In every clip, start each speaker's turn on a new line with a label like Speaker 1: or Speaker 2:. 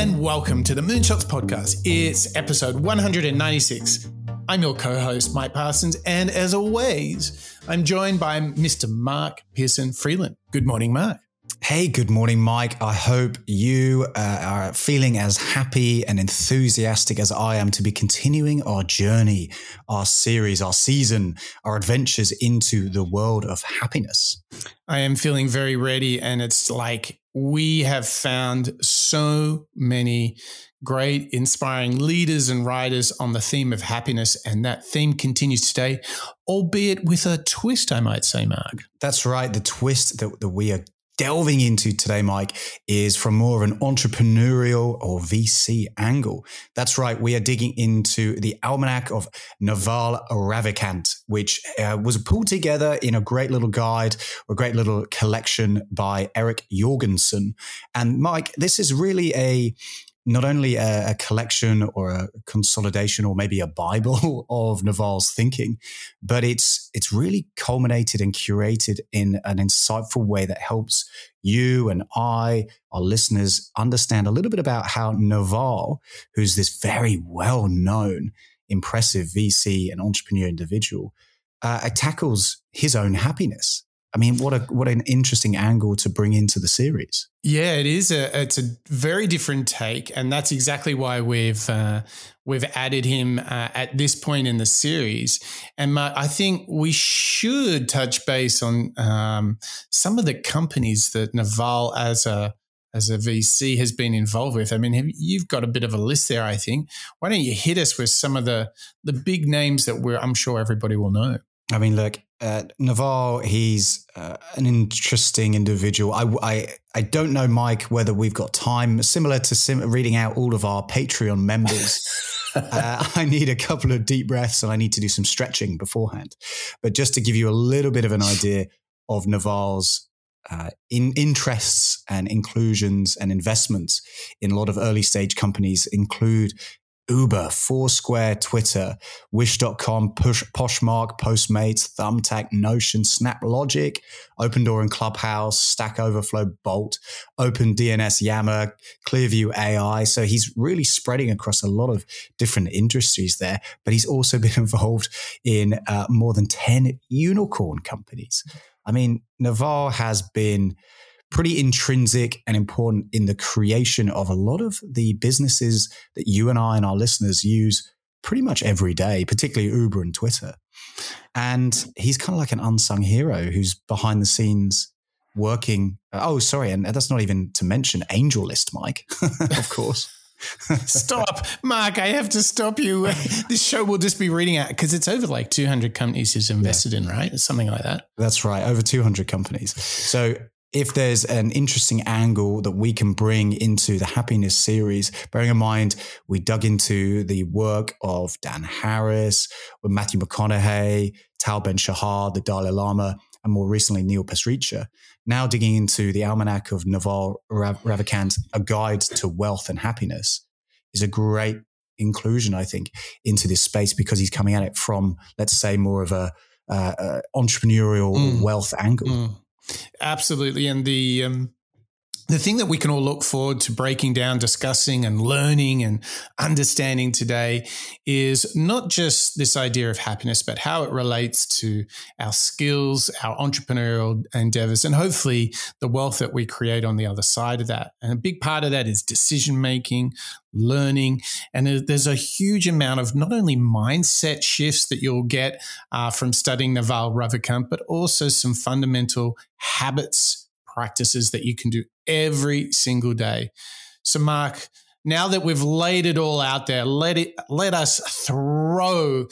Speaker 1: and welcome to the Moonshots Podcast. It's episode 196. I'm your co host, Mike Parsons, and as always, I'm joined by Mr. Mark Pearson Freeland. Good morning, Mark.
Speaker 2: Hey, good morning, Mike. I hope you uh, are feeling as happy and enthusiastic as I am to be continuing our journey, our series, our season, our adventures into the world of happiness.
Speaker 1: I am feeling very ready, and it's like we have found so many great, inspiring leaders and writers on the theme of happiness, and that theme continues today, albeit with a twist, I might say, Mark.
Speaker 2: That's right. The twist that, that we are delving into today, Mike, is from more of an entrepreneurial or VC angle. That's right. We are digging into the Almanack of Naval Ravikant, which uh, was pulled together in a great little guide, a great little collection by Eric Jorgenson. And Mike, this is really a not only a, a, collection or a consolidation or maybe a bible of Naval's thinking, but it's it's really culminated and curated in an insightful way that helps you and I, our listeners, understand a little bit about how Naval, who's this very well known, impressive VC and entrepreneur individual, uh, tackles his own happiness I mean, what a what an interesting angle to bring into the series.
Speaker 1: Yeah, it is. A, it's a very different take, and that's exactly why we've uh, we've added him uh, at this point in the series. And I think we should touch base on um, some of the companies that Naval as a as a VC has been involved with. I mean, you've got a bit of a list there. I think. Why don't you hit us with some of the the big names that we're I'm sure everybody will know.
Speaker 2: I mean, look, uh, Naval, he's uh, an interesting individual. I, I, I don't know, Mike, whether we've got time, similar to sim- reading out all of our Patreon members. uh, I need a couple of deep breaths and I need to do some stretching beforehand. But just to give you a little bit of an idea of Naval's uh, in interests and inclusions and investments in a lot of early stage companies include Uber, Foursquare, Twitter, Wish.com, Push, Poshmark, Postmates, Thumbtack, Notion, SnapLogic, Opendoor and Clubhouse, Stack Overflow, Bolt, OpenDNS, Yammer, Clearview AI. So he's really spreading across a lot of different industries there, but he's also been involved in uh, more than 10 unicorn companies. I mean, Naval has been pretty intrinsic and important in the creation of a lot of the businesses that you and I and our listeners use pretty much every day, particularly Uber and Twitter. And he's kind of like an unsung hero who's behind the scenes working. Uh, oh, sorry. And that's not even to mention AngelList, Mike, of course.
Speaker 1: stop, Mark. I have to stop you. this show will just be reading out because it's over like 200 companies he's invested yeah. in, right? Something like that.
Speaker 2: That's right. Over 200 companies. So if there's an interesting angle that we can bring into the happiness series, bearing in mind we dug into the work of Dan Harris, with Matthew McConaughey, Tal Ben Shahar, the Dalai Lama, and more recently Neil Pasricha. Now digging into the Almanack of Naval Ravikant, A Guide to Wealth and Happiness, is a great inclusion, I think, into this space because he's coming at it from, let's say, more of a uh, uh, entrepreneurial mm. wealth angle. Mm.
Speaker 1: Absolutely. And the, um, the thing that we can all look forward to breaking down, discussing, and learning and understanding today is not just this idea of happiness, but how it relates to our skills, our entrepreneurial endeavors, and hopefully the wealth that we create on the other side of that. And a big part of that is decision making, learning. And there's a huge amount of not only mindset shifts that you'll get uh, from studying Naval Ravikant, but also some fundamental habits practices that you can do every single day. So, Mark, now that we've laid it all out there, let it let us throw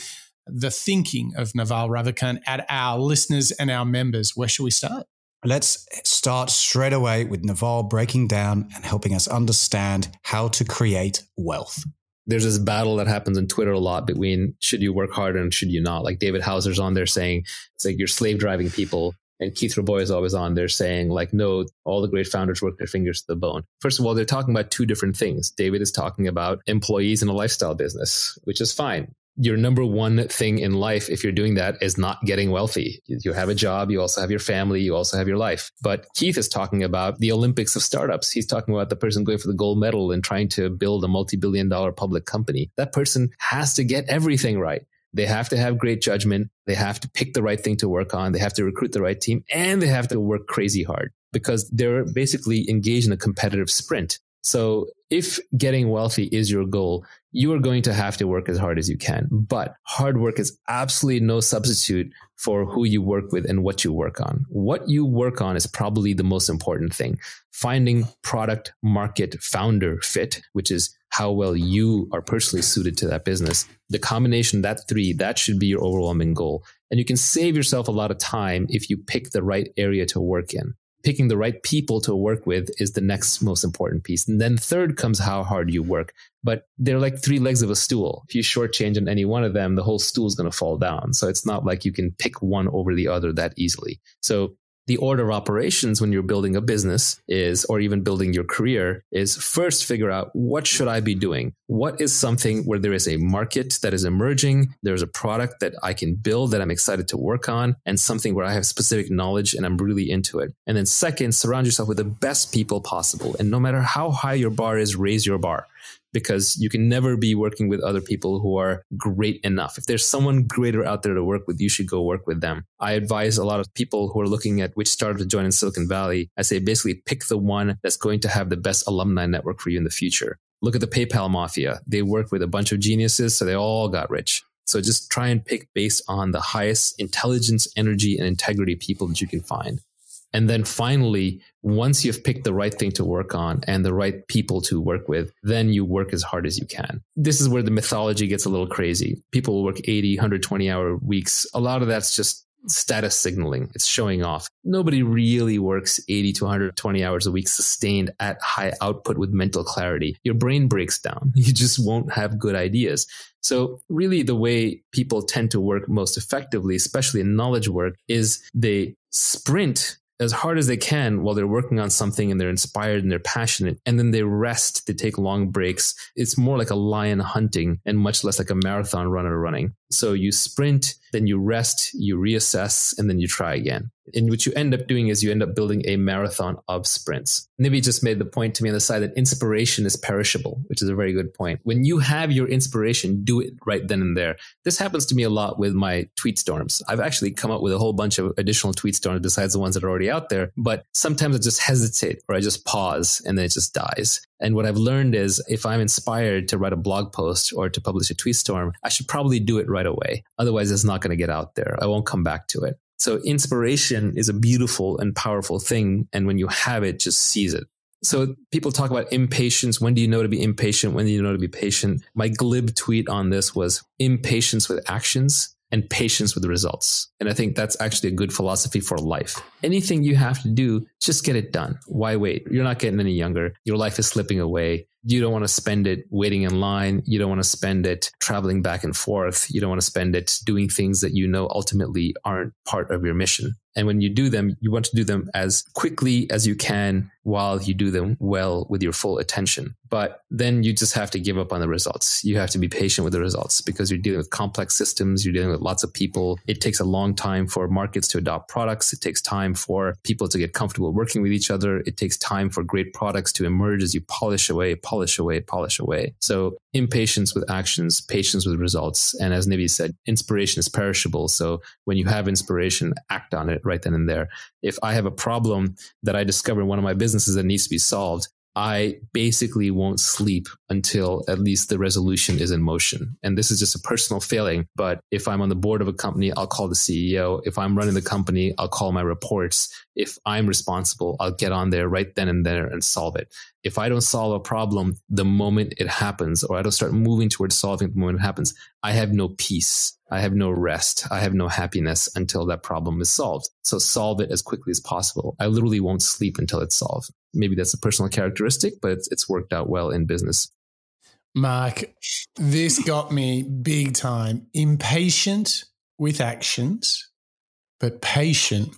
Speaker 1: the thinking of Naval Ravikant at our listeners and our members. Where should we start?
Speaker 2: Let's start straight away with Naval breaking down and helping us understand how to create wealth.
Speaker 3: There's this battle that happens on Twitter a lot between should you work harder and should you not. Like David Hauser's on there saying it's like you're slave driving people and Keith Rabois is always on there saying, like, no, all the great founders work their fingers to the bone. First of all, they're talking about two different things. David is talking about employees in a lifestyle business, which is fine. your number one thing in life, if you're doing that, is not getting wealthy. You have a job, you also have your family, you also have your life. But Keith is talking about the Olympics of startups. He's talking about the person going for the gold medal and trying to build a multi billion dollar public company. That person has to get everything right. They have to have great judgment. They have to pick the right thing to work on. They have to recruit the right team and they have to work crazy hard because they're basically engaged in a competitive sprint. So if getting wealthy is your goal, you are going to have to work as hard as you can. But hard work is absolutely no substitute for who you work with and what you work on. What you work on is probably the most important thing. Finding product market founder fit, which is how well you are personally suited to that business. The combination that three, that should be your overwhelming goal. And you can save yourself a lot of time if you pick the right area to work in picking the right people to work with is the next most important piece. And then third comes how hard you work. But they're like three legs of a stool. If you shortchange on any one of them, the whole stool is going to fall down. So it's not like you can pick one over the other that easily. So the order of operations when you're building a business is or even building your career is first figure out what should i be doing? What is something where there is a market that is emerging? There's a product that i can build that i'm excited to work on and something where i have specific knowledge and i'm really into it. And then second surround yourself with the best people possible. And no matter how high your bar is raise your bar because you can never be working with other people who are great enough. If there's someone greater out there to work with, you should go work with them. I advise a lot of people who are looking at which startup to join in Silicon Valley. I say basically pick the one that's going to have the best alumni network for you in the future. Look at the PayPal mafia. They work with a bunch of geniuses, so they all got rich. So just try and pick based on the highest intelligence, energy, and integrity people that you can find. And then finally, once you've picked the right thing to work on and the right people to work with, then you work as hard as you can. This is where the mythology gets a little crazy. People work 80, 120 hour weeks. A lot of that's just status signaling. It's showing off. Nobody really works 80 to 120 hours a week sustained at high output with mental clarity. Your brain breaks down. You just won't have good ideas. So really the way people tend to work most effectively, especially in knowledge work, is they sprint as hard as they can while they're working on something and they're inspired and they're passionate. And then they rest, they take long breaks. It's more like a lion hunting and much less like a marathon runner running. So you sprint, then you rest, you reassess, and then you try again. And what you end up doing is you end up building a marathon of sprints. Nivi just made the point to me on the side that inspiration is perishable, which is a very good point. When you have your inspiration, do it right then and there. This happens to me a lot with my tweet storms. I've actually come up with a whole bunch of additional tweet storms besides the ones that are already out there, but sometimes I just hesitate or I just pause and then it just dies. And what I've learned is if I'm inspired to write a blog post or to publish a tweet storm, I should probably do it right away. Otherwise, it's not going to get out there. I won't come back to it. So inspiration is a beautiful and powerful thing. And when you have it, just seize it. So people talk about impatience. When do you know to be impatient? When do you know to be patient? My glib tweet on this was impatience with actions and patience with results. And I think that's actually a good philosophy for life. Anything you have to do, just get it done. Why wait? You're not getting any younger. Your life is slipping away. You don't want to spend it waiting in line. You don't want to spend it traveling back and forth. You don't want to spend it doing things that you know ultimately aren't part of your mission. And when you do them, you want to do them as quickly as you can while you do them well with your full attention. But then you just have to give up on the results. You have to be patient with the results because you're dealing with complex systems. You're dealing with lots of people. It takes a long time for markets to adopt products. It takes time for people to get comfortable working with each other. It takes time for great products to emerge as you polish away, polish away, polish away. So impatience with actions, patience with results. And as Nivi said, inspiration is perishable. So when you have inspiration, act on it right then and there. If I have a problem that I discover in one of my businesses that needs to be solved, I basically won't sleep until at least the resolution is in motion. And this is just a personal failing. But if I'm on the board of a company, I'll call the CEO. If I'm running the company, I'll call my reports. If I'm responsible, I'll get on there right then and there and solve it. If I don't solve a problem the moment it happens, or I don't start moving towards solving the moment it happens, I have no peace. I have no rest. I have no happiness until that problem is solved. So solve it as quickly as possible. I literally won't sleep until it's solved. Maybe that's a personal characteristic, but it's, it's worked out well in business.
Speaker 1: Mark, this got me big time. Impatient with actions, but patient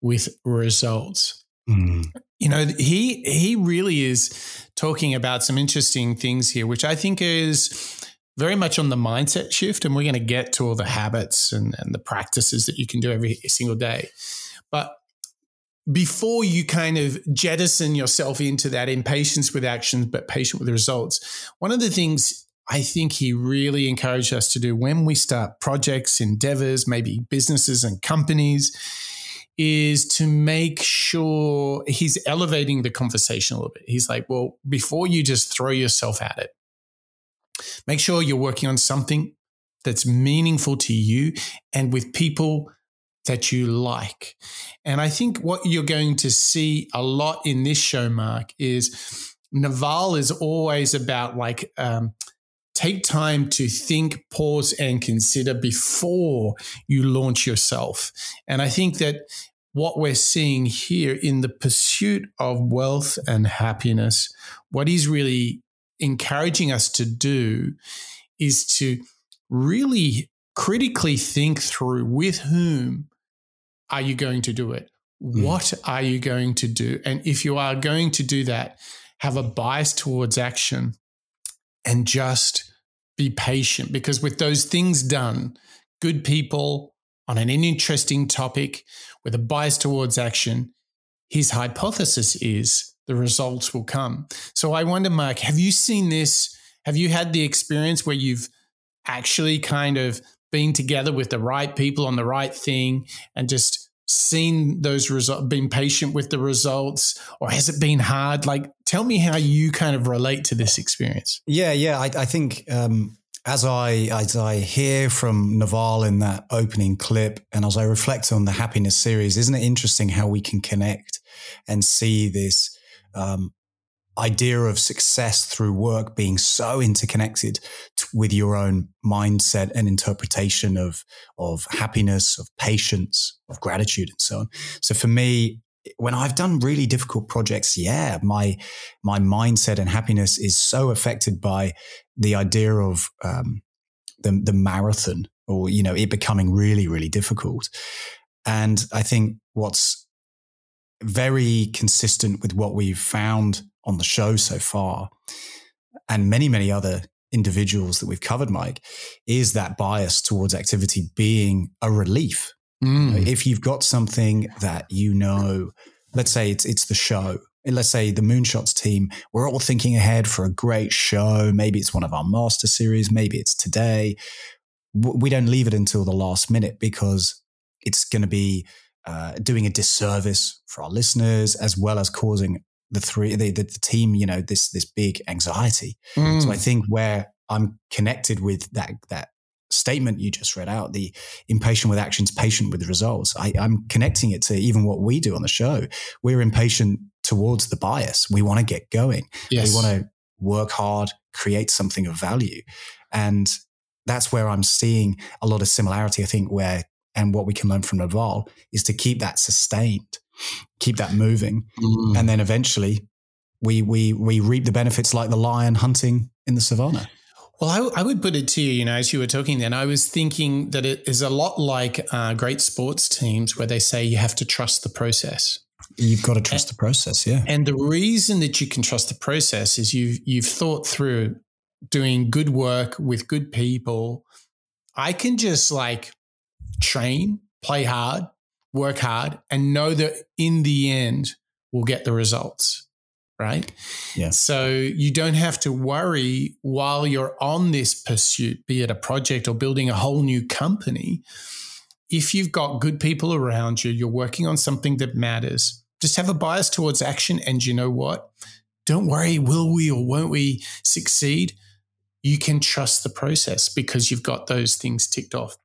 Speaker 1: with results. Mm. You know, he he really is talking about some interesting things here, which I think is very much on the mindset shift, and we're going to get to all the habits and, and the practices that you can do every single day. But before you kind of jettison yourself into that impatience with actions, but patient with results, one of the things I think he really encouraged us to do when we start projects, endeavors, maybe businesses and companies, is to make sure he's elevating the conversation a little bit. He's like, well, before you just throw yourself at it, make sure you're working on something that's meaningful to you and with people that you like. And I think what you're going to see a lot in this show, Mark, is Naval is always about like, um, take time to think, pause, and consider before you launch yourself. And I think that what we're seeing here in the pursuit of wealth and happiness, what he's really encouraging us to do is to really critically think through with whom are you going to do it? Mm. What are you going to do? And if you are going to do that, have a bias towards action and just be patient because with those things done, good people on an interesting topic with a bias towards action, his hypothesis is the results will come. So I wonder, Mark, have you seen this? Have you had the experience where you've actually kind of been together with the right people on the right thing and just seen those results, been patient with the results, or has it been hard? Like, tell me how you kind of relate to this experience.
Speaker 2: Yeah, yeah. I, I think um, as I as I hear from Naval in that opening clip, and as I reflect on the happiness series, isn't it interesting how we can connect and see this um, idea of success through work being so interconnected t- with your own mindset and interpretation of of happiness, of patience, of gratitude, and so on. So for me, when I've done really difficult projects, yeah, my my mindset and happiness is so affected by the idea of um, the the marathon, or you know, it becoming really really difficult. And I think what's very consistent with what we've found on the show so far, and many, many other individuals that we've covered, Mike, is that bias towards activity being a relief. Mm. If you've got something that you know, let's say it's it's the show. Let's say the Moonshots team, we're all thinking ahead for a great show. Maybe it's one of our master series. Maybe it's today. We don't leave it until the last minute because it's going to be uh, doing a disservice for our listeners as well as causing the three the, the, the team you know this this big anxiety. Mm. so i think where i'm connected with that that statement you just read out the impatient with actions patient with results I, i'm connecting it to even what we do on the show. We're impatient towards the bias. We want to get going. Yes. we want to work hard create something of value. And that's where i'm seeing a lot of similarity i think where and what we can learn from naval is to keep that sustained keep that moving, mm. and then eventually we we we reap the benefits like the lion hunting in the savannah.
Speaker 1: Well, I, I, would put it to you, you know, as you were talking then, I was thinking that it is a lot like uh, great sports teams where they say you have to trust the process.
Speaker 2: You've got to trust and, the process, yeah.
Speaker 1: And the reason that you can trust the process is you've you've thought through doing good work with good people. I can just like train, play hard, work hard, and know that in the end, we'll get the results. Right.
Speaker 2: Yeah.
Speaker 1: So you don't have to worry while you're on this pursuit, be it a project or building a whole new company. If you've got good people around you, you're working on something that matters, just have a bias towards action. And you know what? Don't worry, will we or won't we succeed? You can trust the process because you've got those things ticked off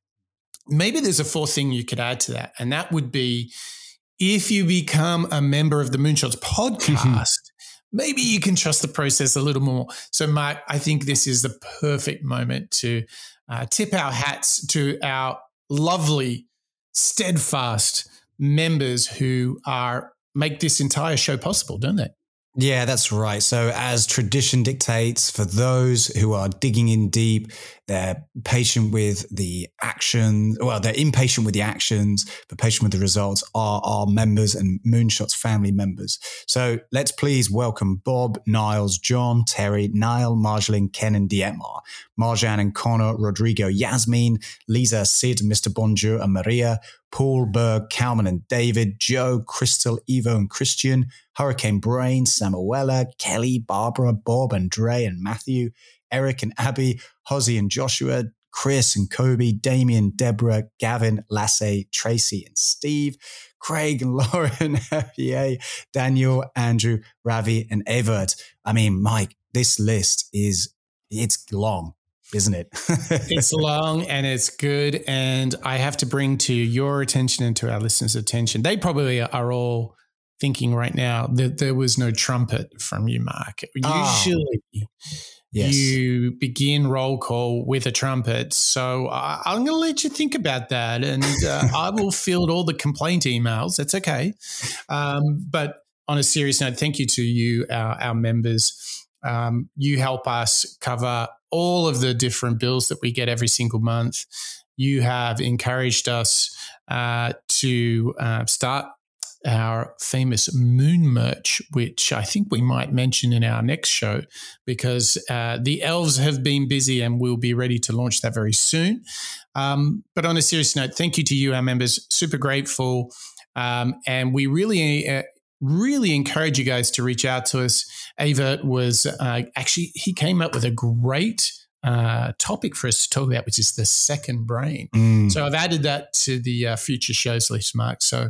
Speaker 1: maybe there's a fourth thing you could add to that, and that would be if you become a member of the Moonshots podcast. maybe you can trust the process a little more. So, Mark, I think this is the perfect moment to uh, tip our hats to our lovely, steadfast members who are make this entire show possible, don't they?
Speaker 2: Yeah, that's right. So, as tradition dictates, for those who are digging in deep, they're patient with the action. Well, they're impatient with the actions, but patient with the results are our members and Moonshot's family members. So, let's please welcome Bob, Niles, John, Terry, Niall, Marjolaine, Ken, and Dietmar, Marjan and Connor, Rodrigo, Yasmin, Lisa, Sid, Mr. Bonjour, and Maria, Paul, Berg, Calman, and David, Joe, Crystal, Evo, and Christian, Hurricane Brain, Samuela, Kelly, Barbara, Bob, and Dre, and Matthew, Eric and Abby, Hozzy and Joshua, Chris and Kobe, Damien, Deborah, Gavin, Lasse, Tracy, and Steve, Craig and Lauren, Daniel, Andrew, Ravi, and Evert. I mean, Mike, this list is it's long isn't it?
Speaker 1: it's long and it's good. And I have to bring to your attention and to our listeners' attention. They probably are all thinking right now that there was no trumpet from you, Mark. Oh. Usually, yes. you begin roll call with a trumpet. So uh, I'm going to let you think about that. And uh, I will field all the complaint emails. That's okay. Um, but on a serious note, thank you to you, our, our members. Um, you help us cover all of the different bills that we get every single month. You have encouraged us uh, to uh, start our famous moon merch, which I think we might mention in our next show because uh, the elves have been busy and we'll be ready to launch that very soon. Um, but on a serious note, thank you to you, our members. Super grateful. Um, and we really uh, really encourage you guys to reach out to us. Evert was uh, actually, he came up with a great uh, topic for us to talk about, which is the second brain. Mm. So I've added that to the uh, future shows list, Mark. So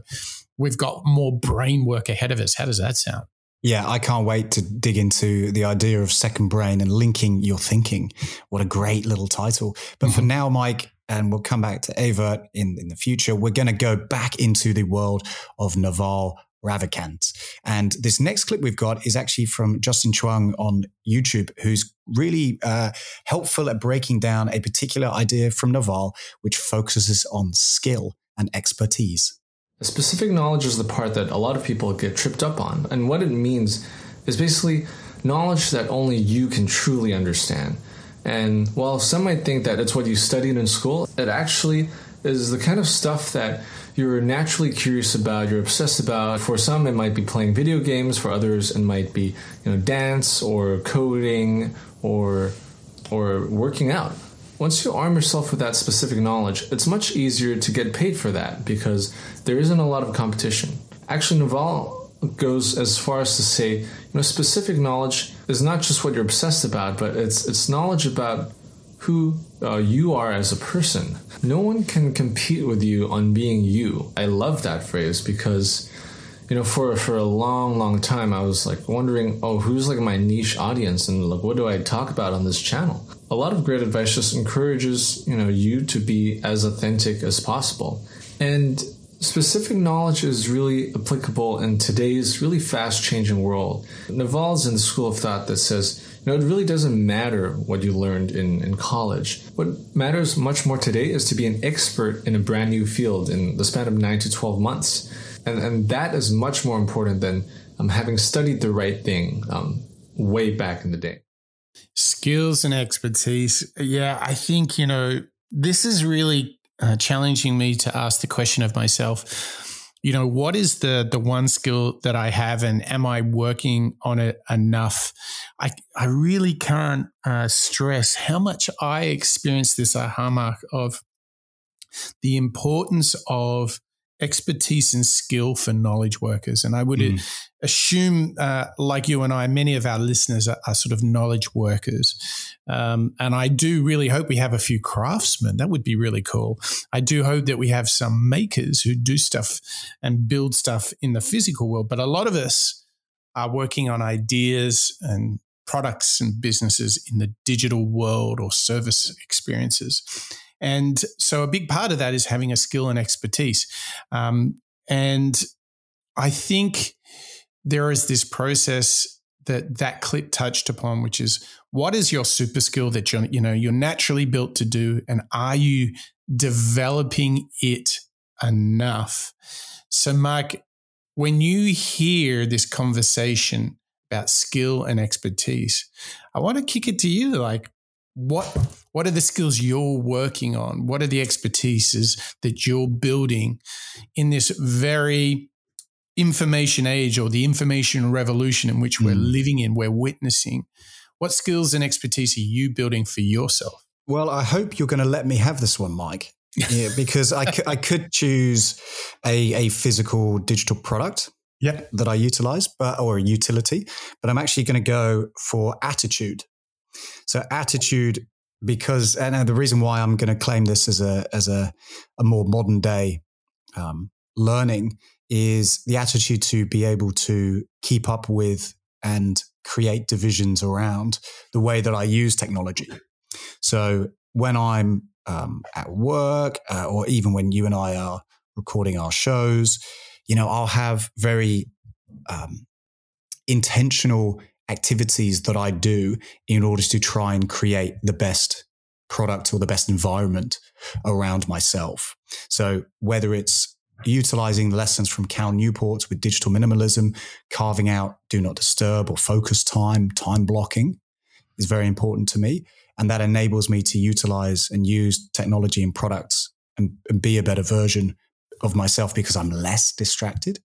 Speaker 1: we've got more brain work ahead of us. How does that sound?
Speaker 2: Yeah, I can't wait to dig into the idea of second brain and linking your thinking. What a great little title. But for mm-hmm. now, Mike, and we'll come back to Evert in, in the future, we're going to go back into the world of Naval Ravikant. And this next clip we've got is actually from Justin Chuang on YouTube, who's really uh, helpful at breaking down a particular idea from Naval, which focuses on skill and expertise.
Speaker 4: Specific knowledge is the part that a lot of people get tripped up on. And what it means is basically knowledge that only you can truly understand. And while some might think that it's what you studied in school, it actually is the kind of stuff that you're naturally curious about, you're obsessed about. For some, it might be playing video games. For others, it might be you know dance or coding or or working out. Once you arm yourself with that specific knowledge, it's much easier to get paid for that because there isn't a lot of competition. Actually, Naval goes as far as to say, you know, specific knowledge is not just what you're obsessed about, but it's it's knowledge about who uh, you are as a person. No one can compete with you on being you. I love that phrase because, you know, for for a long, long time, I was like wondering, oh, who's like my niche audience, and like, what do I talk about on this channel? A lot of great advice just encourages you know you to be as authentic as possible, and specific knowledge is really applicable in today's really fast changing world. Naval's in the school of thought that says you know, it really doesn't matter what you learned in, in college. What matters much more today is to be an expert in a brand new field in the span of 9 to 12 months. And, and that is much more important than um, having studied the right thing um, way back in the day.
Speaker 1: Skills and expertise. Yeah, I think, you know, this is really uh, challenging me to ask the question of myself you know what is the the one skill that i have and am i working on it enough i i really can't uh, stress how much i experience this aha mark of the importance of expertise and skill for knowledge workers. And I would mm. Assume, uh, like you and I, many of our listeners are, are sort of knowledge workers. Um, and I do really hope we have a few craftsmen. That would be really cool. I do hope that we have some makers who do stuff and build stuff in the physical world. But a lot of us are working on ideas and products and businesses in the digital world or service experiences. And so a big part of that is having a skill and expertise. Um, and I think there is this process that that clip touched upon, which is what is your super skill that you're, you know, you're naturally built to do, and are you developing it enough? So, Mark, when you hear this conversation about skill and expertise. I want to kick it to you. Like, what what are the skills you're working on? What are the expertises that you're building in this very information age or the information revolution in which we're mm. living in, we're witnessing? What skills and expertise are you building for yourself?
Speaker 2: Well, I hope you're going to let me have this one, Mike. yeah, because I, I could choose a, a physical digital product
Speaker 1: yep.
Speaker 2: that I utilize, but or a utility, but I'm actually going to go for attitude. So attitude, because and the reason why I'm going to claim this as a as a, a more modern day um, learning is the attitude to be able to keep up with and create divisions around the way that I use technology. So when I'm um, at work, uh, or even when you and I are recording our shows, you know, I'll have very um, intentional activities that I do in order to try and create the best product or the best environment around myself. So whether it's utilizing lessons from Cal Newport with digital minimalism, carving out do not disturb or focus time, time blocking is very important to me. And that enables me to utilize and use technology and products and, and be a better version of myself because I'm less distracted.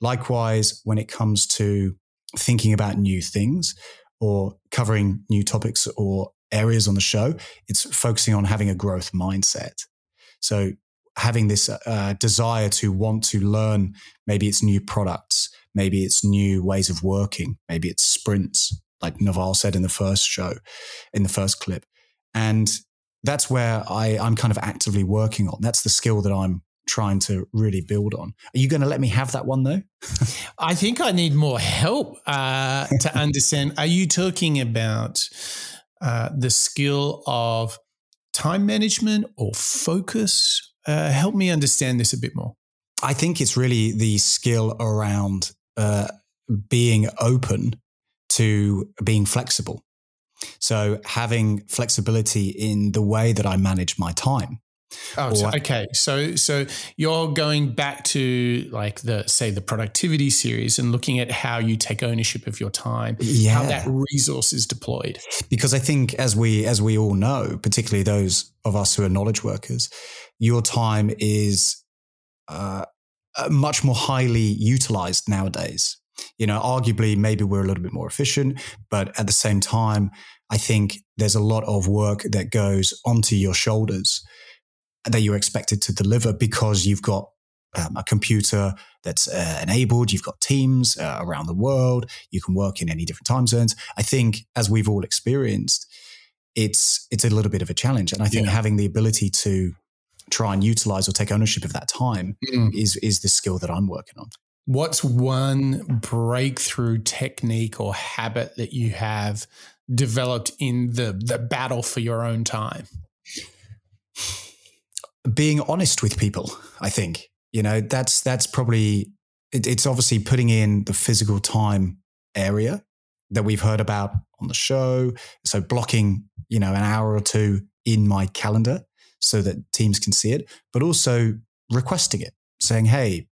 Speaker 2: Likewise, when it comes to thinking about new things or covering new topics or areas on the show, it's focusing on having a growth mindset. So having this uh, desire to want to learn, maybe it's new products, maybe it's new ways of working, maybe it's sprints, like Naval said in the first show, in the first clip. And that's where I, I'm kind of actively working on. That's the skill that I'm trying to really build on. Are you going to let me have that one though?
Speaker 1: I think I need more help uh, to understand. Are you talking about uh, the skill of time management or focus? Uh, help me understand this a bit more.
Speaker 2: I think it's really the skill around uh, being open to being flexible. So having flexibility in the way that I manage my time.
Speaker 1: Oh, so, okay. So, so you're going back to like the say the productivity series and looking at how you take ownership of your time, yeah. how that resource is deployed.
Speaker 2: Because I think, as we as we all know, particularly those of us who are knowledge workers, your time is uh, much more highly utilized nowadays. You know, arguably, maybe we're a little bit more efficient, but at the same time, I think there's a lot of work that goes onto your shoulders that you're expected to deliver because you've got um, a computer that's uh, enabled. You've got teams uh, around the world. You can work in any different time zones. I think, as we've all experienced, it's it's a little bit of a challenge, and I think yeah. having the ability to try and utilize or take ownership of that time mm. is is the skill that I'm working on.
Speaker 1: What's one breakthrough technique or habit that you have developed in the the battle for your own time?
Speaker 2: being honest with people, I think. You know, that's that's probably it, it's obviously putting in the physical time area that we've heard about on the show. So blocking, you know, an hour or two in my calendar so that teams can see it, but also requesting it, saying, "Hey,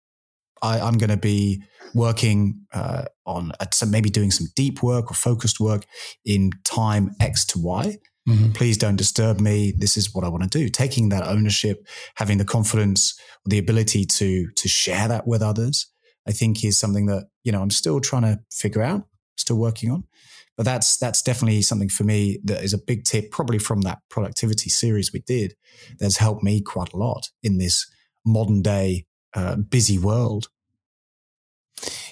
Speaker 2: I, am going to be working uh, on some, maybe doing some deep work or focused work in time X to Y." Mm-hmm. Please don't disturb me. This is what I want to do. Taking that ownership, having the confidence, the ability to to share that with others, I think is something that you know I'm still trying to figure out, still working on. But that's that's definitely something for me that is a big tip, probably from that productivity series we did, that's helped me quite a lot in this modern day uh, busy world.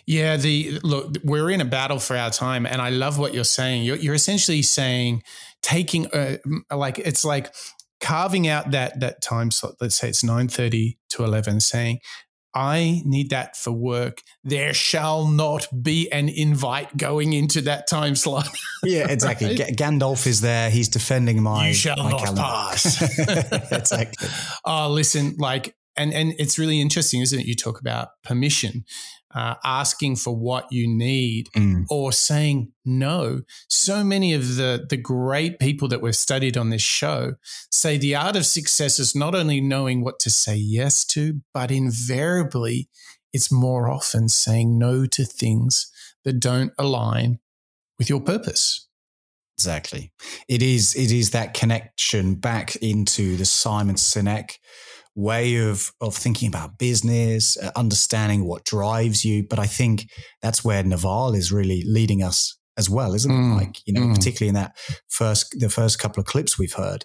Speaker 1: Yeah, the look, we're in a battle for our time, and I love what you're saying. You're, you're essentially saying taking uh, like it's like carving out that that time slot. Let's say it's nine thirty to eleven, saying. I need that for work. There shall not be an invite going into that time slot.
Speaker 2: yeah, exactly. G- Gandalf is there. He's defending my.
Speaker 1: You shall
Speaker 2: my
Speaker 1: not calendar. pass.
Speaker 2: exactly.
Speaker 1: Oh, listen, like, and and it's really interesting, isn't it? You talk about permission uh, asking for what you need mm. or saying no. So many of the, the great people that we've studied on this show say the art of success is not only knowing what to say yes to, but invariably it's more often saying no to things that don't align with your purpose.
Speaker 2: Exactly. It is it is that connection back into the Simon Sinek way of of thinking about business, uh, understanding what drives you. But I think that's where Naval is really leading us as well, isn't mm. it? Like you know, mm. particularly in that first the first couple of clips we've heard,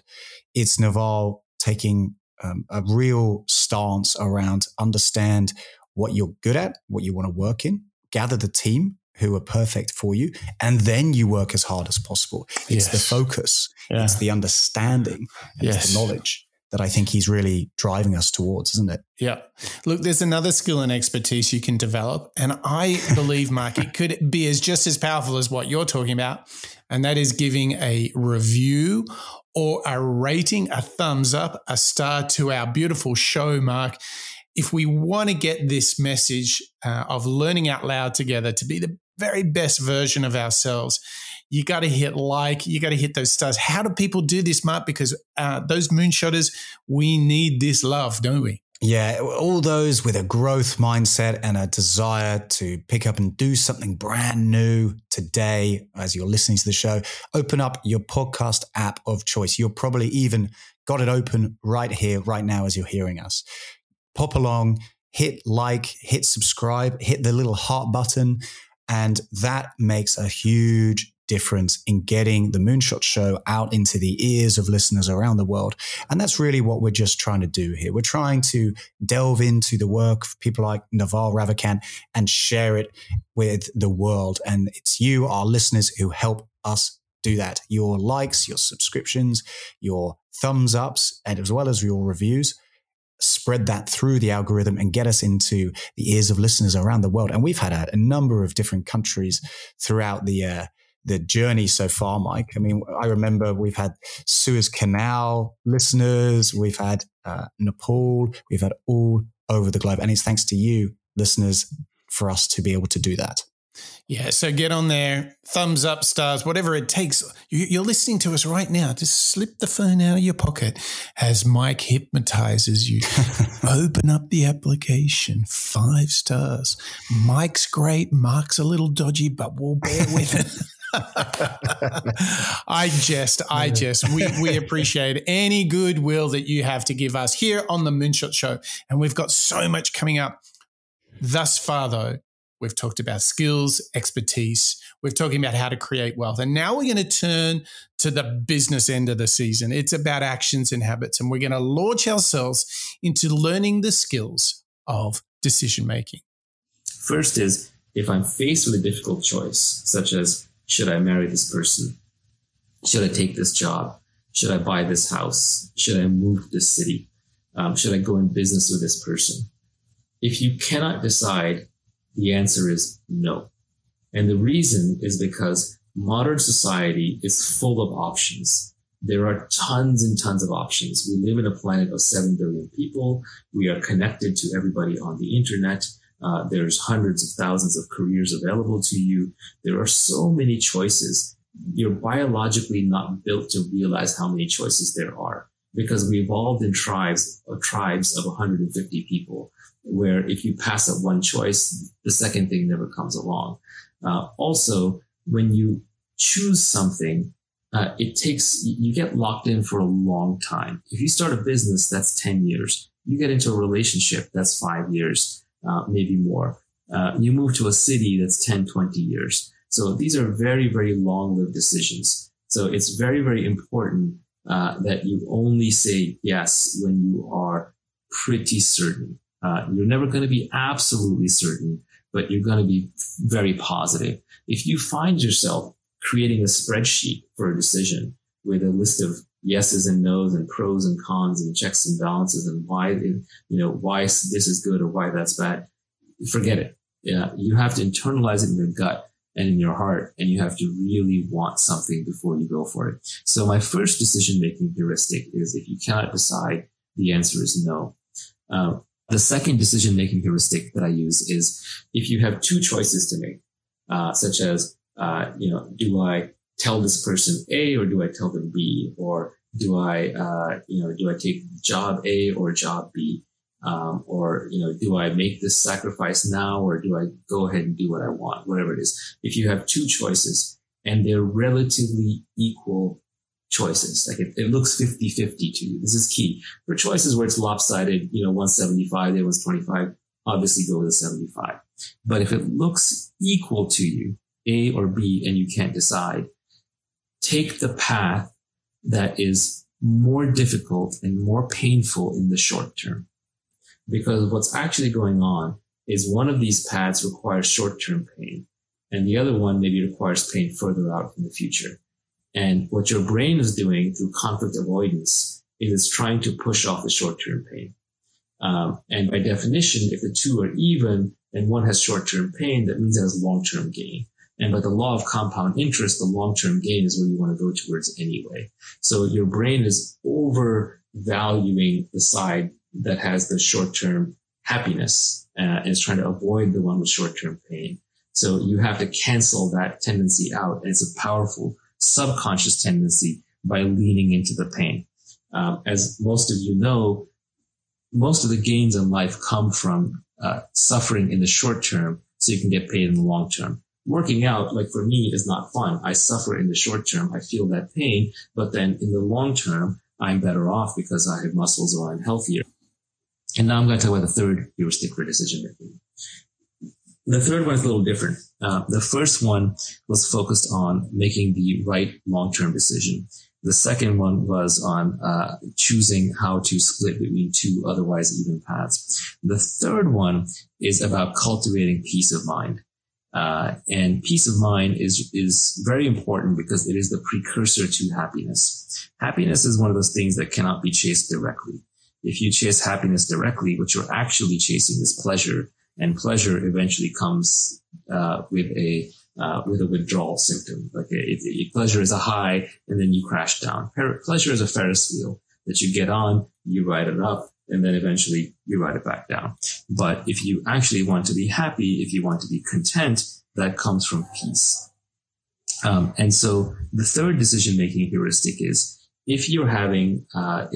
Speaker 2: it's Naval taking um, a real stance around understand what you're good at, what you want to work in, gather the team who are perfect for you, and then you work as hard as possible. It's yes. the focus, yeah. it's the understanding, yes. it's the knowledge that I think he's really driving us towards, isn't it?
Speaker 1: Yeah. Look, there's another skill and expertise you can develop. And I believe, Mark, it could be as just as powerful as what you're talking about. And that is giving a review or a rating, a thumbs up, a star to our beautiful show, Mark. If we want to get this message uh, of learning out loud together to be the very best version of ourselves, you got to hit like, you got to hit those stars. How do people do this, Mark? Because uh, those moonshotters, we need this love, don't we?
Speaker 2: Yeah, all those with a growth mindset and a desire to pick up and do something brand new today as you're listening to the show, open up your podcast app of choice. You're probably even got it open right here, right now, as you're hearing us. Pop along, hit like, hit subscribe, hit the little heart button. And that makes a huge difference in getting the Moonshot Show out into the ears of listeners around the world. And that's really what we're just trying to do here. We're trying to delve into the work of people like Naval Ravikant and share it with the world. And it's you, our listeners, who help us do that. Your likes, your subscriptions, your thumbs ups, and as well as your reviews spread that through the algorithm and get us into the ears of listeners around the world. And we've had a, a number of different countries throughout the uh, the journey so far, Mike. I mean, I remember we've had Suez Canal listeners, we've had uh, Nepal, we've had all over the globe. And it's thanks to you, listeners, for us to be able to do that.
Speaker 1: Yeah, so get on there, thumbs up, stars, whatever it takes. You're listening to us right now. Just slip the phone out of your pocket as Mike hypnotizes you. Open up the application, five stars. Mike's great. Mark's a little dodgy, but we'll bear with it. I jest, I jest. We, we appreciate any goodwill that you have to give us here on the Moonshot Show. And we've got so much coming up. Thus far, though, we've talked about skills, expertise. We're talking about how to create wealth. And now we're going to turn to the business end of the season. It's about actions and habits. And we're going to launch ourselves into learning the skills of decision making.
Speaker 3: First is if I'm faced with a difficult choice, such as should I marry this person? Should I take this job? Should I buy this house? Should I move to this city? Um, should I go in business with this person? If you cannot decide, the answer is no. And the reason is because modern society is full of options. There are tons and tons of options. We live in a planet of 7 billion people. We are connected to everybody on the internet. Uh, there's hundreds of thousands of careers available to you. There are so many choices. You're biologically not built to realize how many choices there are because we evolved in tribes of tribes of 150 people where if you pass up one choice, the second thing never comes along. Uh, also, when you choose something, uh, it takes, you get locked in for a long time. If you start a business, that's 10 years. You get into a relationship, that's five years uh, maybe more. Uh, you move to a city that's 10, 20 years. So these are very, very long lived decisions. So it's very, very important uh, that you only say yes when you are pretty certain. Uh, you're never going to be absolutely certain, but you're going to be very positive. If you find yourself creating a spreadsheet for a decision with a list of yeses and nos and pros and cons and checks and balances and why you know why this is good or why that's bad. Forget it. Yeah. You have to internalize it in your gut and in your heart and you have to really want something before you go for it. So my first decision making heuristic is if you cannot decide the answer is no. Um, the second decision making heuristic that i use is if you have two choices to make uh, such as uh, you know do i tell this person A or do I tell them B? Or do I, uh, you know, do I take job A or job B? Um, or, you know, do I make this sacrifice now or do I go ahead and do what I want, whatever it is? If you have two choices and they're relatively equal choices, like it, it looks 50 50 to you, this is key. For choices where it's lopsided, you know, 175, there was 25, obviously go with a 75. But if it looks equal to you, A or B, and you can't decide, take the path that is more difficult and more painful in the short term. Because what's actually going on is one of these paths requires short term pain, and the other one maybe requires pain further out in the future. And what your brain is doing through conflict avoidance is it's trying to push off the short term pain. Um, and by definition, if the two are even and one has short term pain, that means it has long term gain. And by the law of compound interest, the long-term gain is where you want to go towards anyway. So your brain is overvaluing the side that has the short-term happiness uh, and is trying to avoid the one with short-term pain. So you have to cancel that tendency out. And it's a powerful subconscious tendency by leaning into the pain. Um, as most of you know, most of the gains in life come from uh, suffering in the short term so you can get paid in the long term working out, like for me, is not fun. I suffer in the short term. I feel that pain, but then in the long term, I'm better off because I have muscles or I'm healthier. And now I'm going to talk about the third heuristic for decision making. The third one is a little different. Uh, the first one was focused on making the right long-term decision. The second one was on uh, choosing how to split between two otherwise even paths. The third one is about cultivating peace of mind. Uh, and peace of mind is is very important because it is the precursor to happiness. Happiness is one of those things that cannot be chased directly. If you chase happiness directly, what you're actually chasing is pleasure, and pleasure eventually comes uh, with a uh, with a withdrawal symptom. Like it, it, pleasure is a high, and then you crash down. Pleasure is a Ferris wheel that you get on, you ride it up, and then eventually you write it back down. But if you actually want to be happy, if you want to be content, that comes from peace. Um, and so the third decision making heuristic is if you're having, uh,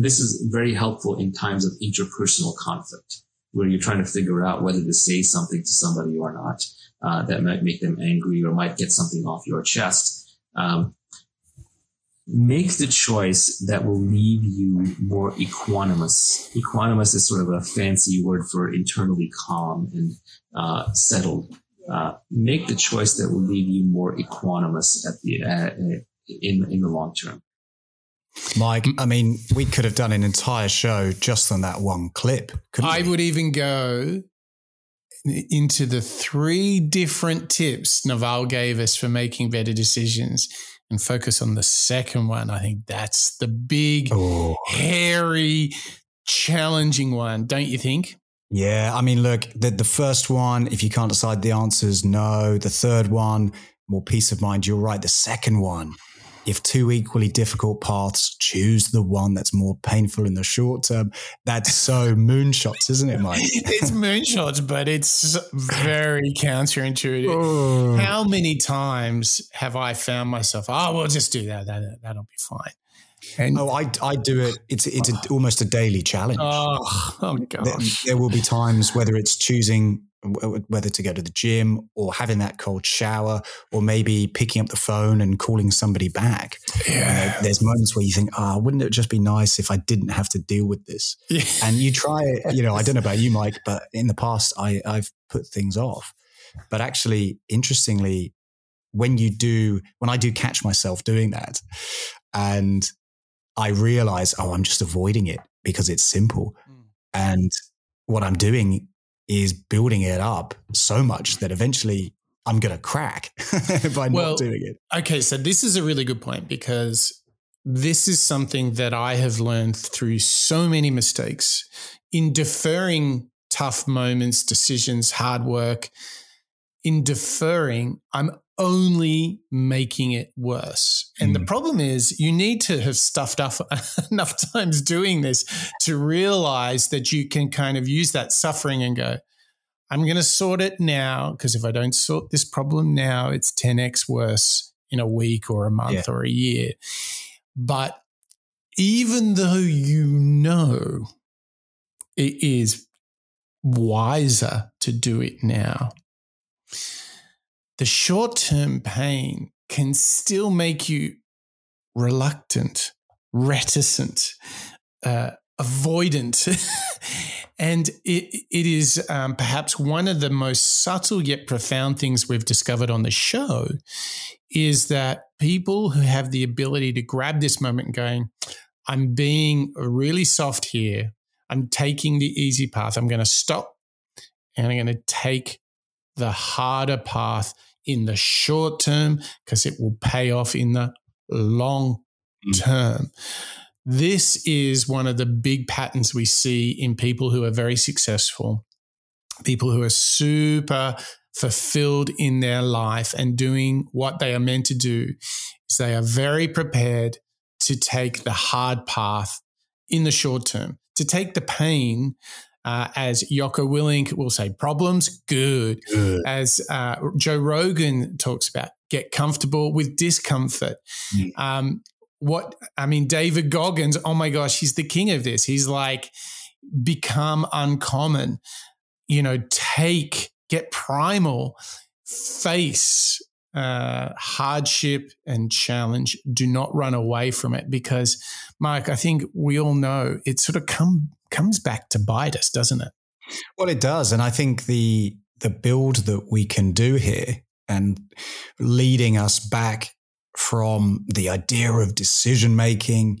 Speaker 3: this is very helpful in times of interpersonal conflict where you're trying to figure out whether to say something to somebody or not uh, that might make them angry or might get something off your chest. Um, make the choice that will leave you more equanimous. Equanimous is sort of a fancy word for internally calm and uh, settled. Uh, make the choice that will leave you more equanimous at the uh, in in the long term.
Speaker 2: Mike, I mean, we could have done an entire show just on that one clip.
Speaker 1: I we? would even go into the three different tips Naval gave us for making better decisions and focus on the second one. I think that's the big, oh. hairy, challenging one, don't you think?
Speaker 2: Yeah, I mean, look, the the first one, if you can't decide the answers, no. The third one, more peace of mind. You're right. The second one, if two equally difficult paths, choose the one that's more painful in the short term. That's so moonshots, isn't it, Mike?
Speaker 1: it's moonshots, but it's very counterintuitive. Oh. How many times have I found myself, oh, we'll just do that. that that'll be fine.
Speaker 2: And oh, I, I do it. It's it's a, ah. almost a daily challenge.
Speaker 1: Ah, oh, oh gosh.
Speaker 2: There, there, will be times whether it's choosing whether to go to the gym or having that cold shower or maybe picking up the phone and calling somebody back.
Speaker 1: Yeah. You know,
Speaker 2: there's moments where you think, ah, oh, wouldn't it just be nice if I didn't have to deal with this?
Speaker 1: Yeah.
Speaker 2: And you try you know, I don't know about you, Mike, but in the past I, I've put things off. But actually, interestingly, when you do, when I do catch myself doing that and I realize, oh, I'm just avoiding it because it's simple. Mm. And what I'm doing is building it up so much that eventually I'm going to crack by well, not doing it.
Speaker 1: Okay, so this is a really good point because this is something that I have learned through so many mistakes in deferring tough moments, decisions, hard work. In deferring, I'm only making it worse. And mm. the problem is, you need to have stuffed up enough times doing this to realize that you can kind of use that suffering and go, I'm going to sort it now. Because if I don't sort this problem now, it's 10x worse in a week or a month yeah. or a year. But even though you know it is wiser to do it now. The short term pain can still make you reluctant, reticent, uh, avoidant. and it, it is um, perhaps one of the most subtle yet profound things we've discovered on the show is that people who have the ability to grab this moment and going, I'm being really soft here. I'm taking the easy path. I'm going to stop and I'm going to take the harder path in the short term because it will pay off in the long mm. term. This is one of the big patterns we see in people who are very successful, people who are super fulfilled in their life and doing what they are meant to do. Is they are very prepared to take the hard path in the short term, to take the pain. Uh, as Jocko Willink will say, problems, good. good. As uh, Joe Rogan talks about, get comfortable with discomfort. Mm. Um, what I mean, David Goggins, oh my gosh, he's the king of this. He's like, become uncommon, you know, take, get primal, face uh, hardship and challenge. Do not run away from it because, Mike, I think we all know it sort of come comes back to bite us, doesn't it?
Speaker 2: Well, it does, and I think the the build that we can do here and leading us back from the idea of decision making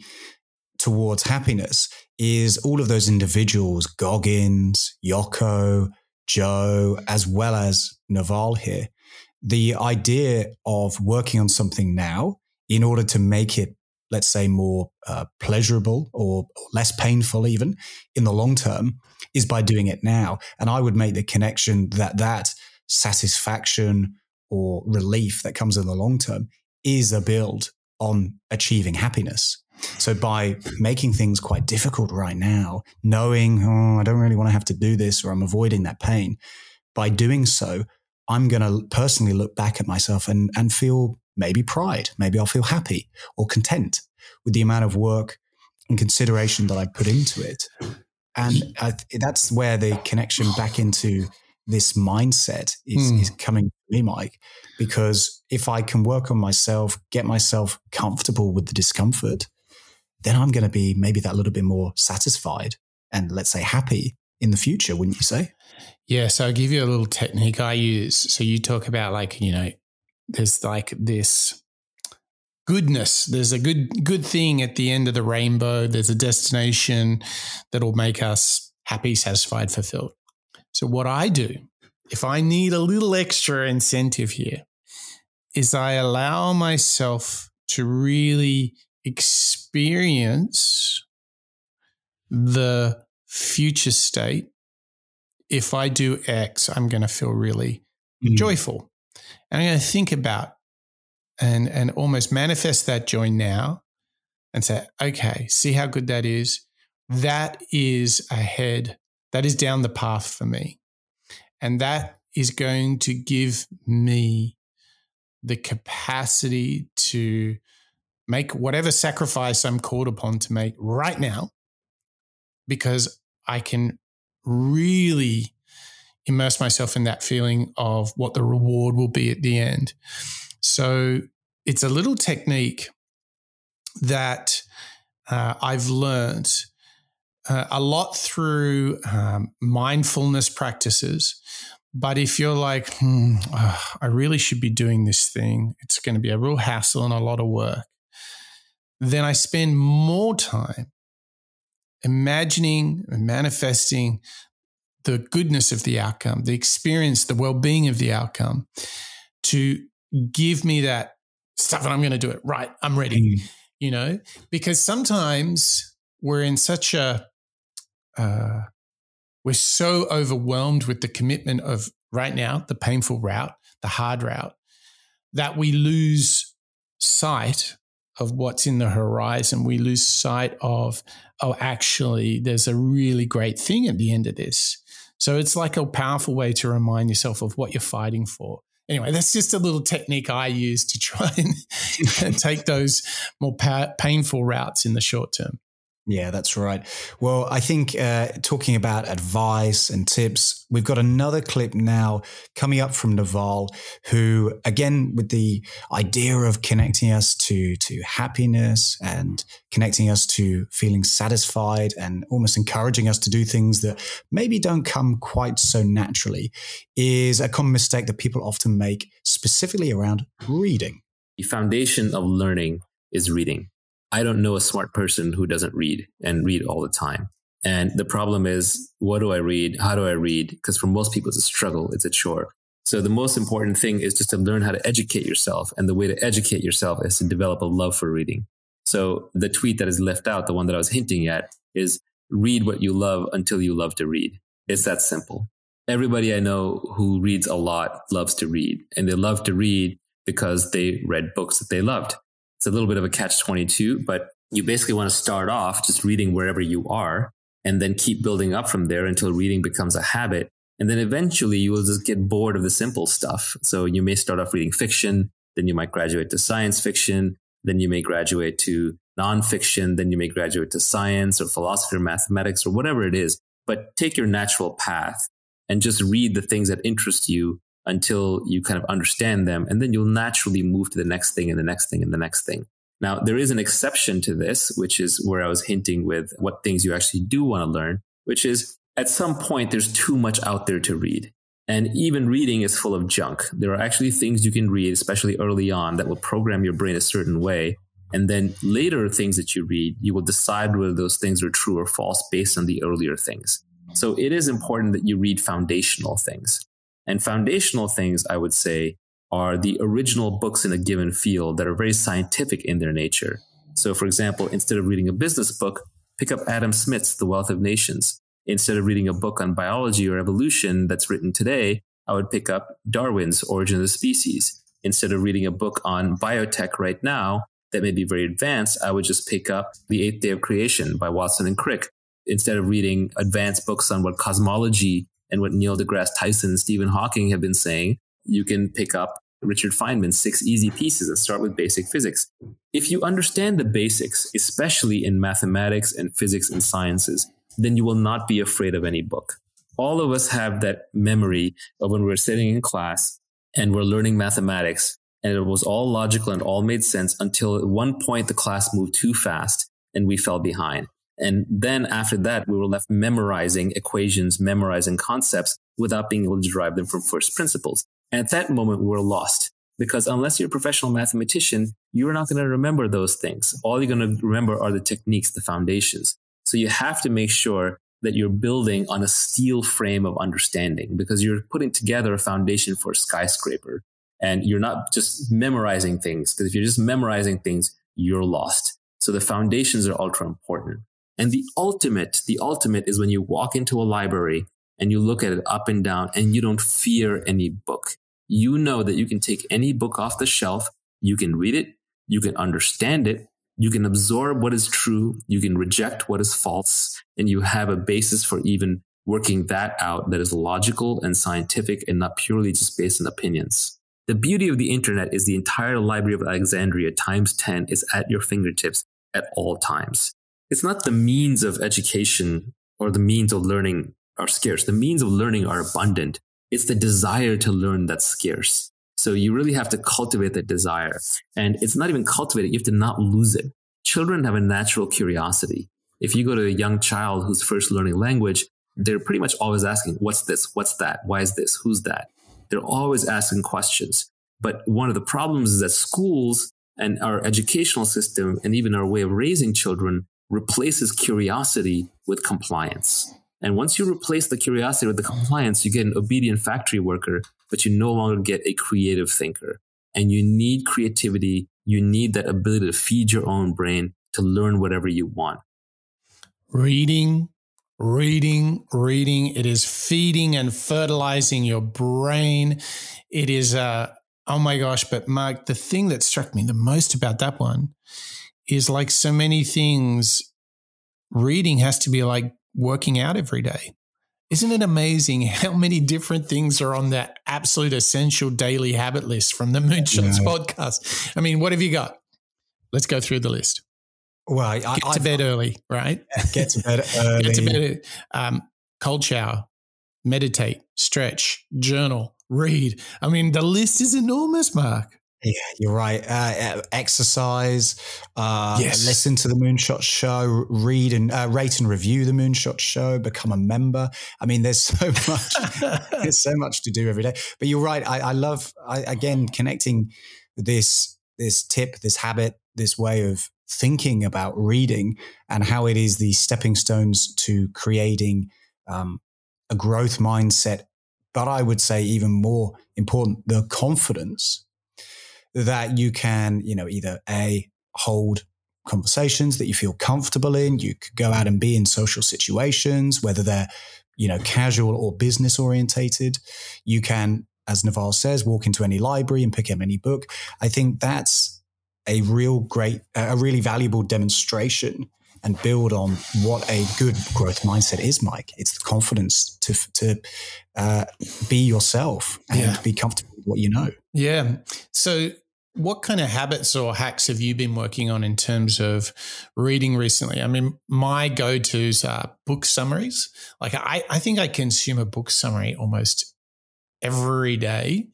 Speaker 2: towards happiness is all of those individuals, Goggins, Jocko, Joe, as well as Naval here, the idea of working on something now in order to make it, let's say, more uh, pleasurable or less painful, even in the long term, is by doing it now. And I would make the connection that that satisfaction or relief that comes in the long term is a build on achieving happiness. So by making things quite difficult right now, knowing, oh, I don't really want to have to do this or I'm avoiding that pain, by doing so, I'm going to personally look back at myself and, and feel maybe pride. Maybe I'll feel happy or content with the amount of work and consideration that I put into it. And I, that's where the connection back into this mindset is, mm. is coming to me, Mike, because if I can work on myself, get myself comfortable with the discomfort, then I'm going to be maybe that little bit more satisfied and let's say happy in the future, wouldn't you say?
Speaker 1: Yeah, so I'll give you a little technique I use. So you talk about like, you know, there's like this goodness. There's a good good thing at the end of the rainbow. There's a destination that'll make us happy, satisfied, fulfilled. So what I do, if I need a little extra incentive here, is I allow myself to really experience the future state if I do X, I'm going to feel really mm. joyful. And I'm going to think about and and almost manifest that joy now and say, okay, see how good that is. That is ahead. That is down the path for me. And that is going to give me the capacity to make whatever sacrifice I'm called upon to make right now because I can really immerse myself in that feeling of what the reward will be at the end. So it's a little technique that uh, I've learned uh, a lot through um, mindfulness practices. But if you're like, hmm, I really should be doing this thing, it's going to be a real hassle and a lot of work, then I spend more time imagining and manifesting the goodness of the outcome, the experience, the well being of the outcome to give me that stuff and I'm going to do it. Right. I'm ready. Mm. You know, because sometimes we're in such a, uh, we're so overwhelmed with the commitment of right now, the painful route, the hard route, that we lose sight of what's in the horizon. We lose sight of, oh, actually, there's a really great thing at the end of this. So it's like a powerful way to remind yourself of what you're fighting for. Anyway, that's just a little technique I use to try and take those more pa- painful routes in the short term.
Speaker 2: Yeah, that's right. Well, I think uh, talking about advice and tips, we've got another clip now coming up from Naval, who, again, with the idea of connecting us to to happiness and connecting us to feeling satisfied and almost encouraging us to do things that maybe don't come quite so naturally, is a common mistake that people often make, specifically around reading.
Speaker 3: The foundation of learning is reading I don't know a smart person who doesn't read and read all the time. And the problem is, what do I read? How do I read? Because for most people, it's a struggle, it's a chore. So the most important thing is just to learn how to educate yourself. And the way to educate yourself is to develop a love for reading. So the tweet that is left out, the one that I was hinting at, is read what you love until you love to read. It's that simple. Everybody I know who reads a lot loves to read, and they love to read because they read books that they loved. It's a little bit of a catch 22, but you basically want to start off just reading wherever you are and then keep building up from there until reading becomes a habit. And then eventually you will just get bored of the simple stuff. So you may start off reading fiction, then you might graduate to science fiction, then you may graduate to nonfiction, then you may graduate to science or philosophy or mathematics or whatever it is. But take your natural path and just read the things that interest you until you kind of understand them. And then you'll naturally move to the next thing and the next thing and the next thing. Now, there is an exception to this, which is where I was hinting with what things you actually do want to learn, which is at some point, there's too much out there to read. And even reading is full of junk. There are actually things you can read, especially early on, that will program your brain a certain way. And then later things that you read, you will decide whether those things are true or false based on the earlier things. So it is important that you read foundational things. And foundational things, I would say, are the original books in a given field that are very scientific in their nature. So, for example, instead of reading a business book, pick up Adam Smith's The Wealth of Nations. Instead of reading a book on biology or evolution that's written today, I would pick up Darwin's Origin of the Species. Instead of reading a book on biotech right now that may be very advanced, I would just pick up The Eighth Day of Creation by Watson and Crick. Instead of reading advanced books on what cosmology and what Neil deGrasse Tyson and Stephen Hawking have been saying, you can pick up Richard Feynman's six easy pieces and start with basic physics. If you understand the basics, especially in mathematics and physics and sciences, then you will not be afraid of any book. All of us have that memory of when we're sitting in class and we're learning mathematics and it was all logical and all made sense until at one point the class moved too fast and we fell behind. And then after that, we were left memorizing equations, memorizing concepts without being able to derive them from first principles. And at that moment, we were lost because unless you're a professional mathematician, you're not going to remember those things. All you're going to remember are the techniques, the foundations. So you have to make sure that you're building on a steel frame of understanding because you're putting together a foundation for a skyscraper and you're not just memorizing things because if you're just memorizing things, you're lost. So the foundations are ultra important. And the ultimate, the ultimate is when you walk into a library and you look at it up and down and you don't fear any book. You know that you can take any book off the shelf, you can read it, you can understand it, you can absorb what is true, you can reject what is false, and you have a basis for even working that out that is logical and scientific and not purely just based on opinions. The beauty of the internet is the entire Library of Alexandria times 10 is at your fingertips at all times it's not the means of education or the means of learning are scarce. The means of learning are abundant. It's the desire to learn that's scarce. So you really have to cultivate that desire. And it's not even cultivated. You have to not lose it. Children have a natural curiosity. If you go to a young child who's first learning language, they're pretty much always asking, what's this? What's that? Why is this? Who's that? They're always asking questions. But one of the problems is that schools and our educational system and even our way of raising children replaces curiosity with compliance. And once you replace the curiosity with the compliance, you get an obedient factory worker, but you no longer get a creative thinker. And you need creativity. You need that ability to feed your own brain to learn whatever you want.
Speaker 1: Reading, reading, reading. It is feeding and fertilizing your brain. It is, uh, oh my gosh. But Mark, the thing that struck me the most about that one is like so many things, reading has to be like working out every day. Isn't it amazing how many different things are on that absolute essential daily habit list from the Moonshots yeah. podcast? I mean, what have you got? Let's go through the list.
Speaker 2: Well, I,
Speaker 1: get
Speaker 2: I,
Speaker 1: to bed early, right?
Speaker 2: Get to bed early.
Speaker 1: get to bed. Um, cold shower, meditate, stretch, journal, read. I mean, the list is enormous, Mark.
Speaker 2: Yeah, you're right. Uh, exercise, uh,
Speaker 1: Yes.
Speaker 2: listen to the Moonshot Show, read and uh, rate and review the Moonshot Show, become a member. I mean, there's so much. there's so much to do every day. But you're right. I, I love I, again connecting this this tip, this habit, this way of thinking about reading, and how it is the stepping stones to creating um, a growth mindset. But I would say even more important, the confidence that you can, you know, either a hold conversations that you feel comfortable in. You could go out and be in social situations, whether they're, you know, casual or business orientated. You can, as Naval says, walk into any library and pick up any book. I think that's a real great, a really valuable demonstration and build on what a good growth mindset is, Mike. It's the confidence to to uh, be yourself and
Speaker 1: Yeah.
Speaker 2: be comfortable with what you know.
Speaker 1: Yeah. So, what kind of habits or hacks have you been working on in terms of reading recently? I mean, my go tos are book summaries. Like, I, I think I consume a book summary almost every day.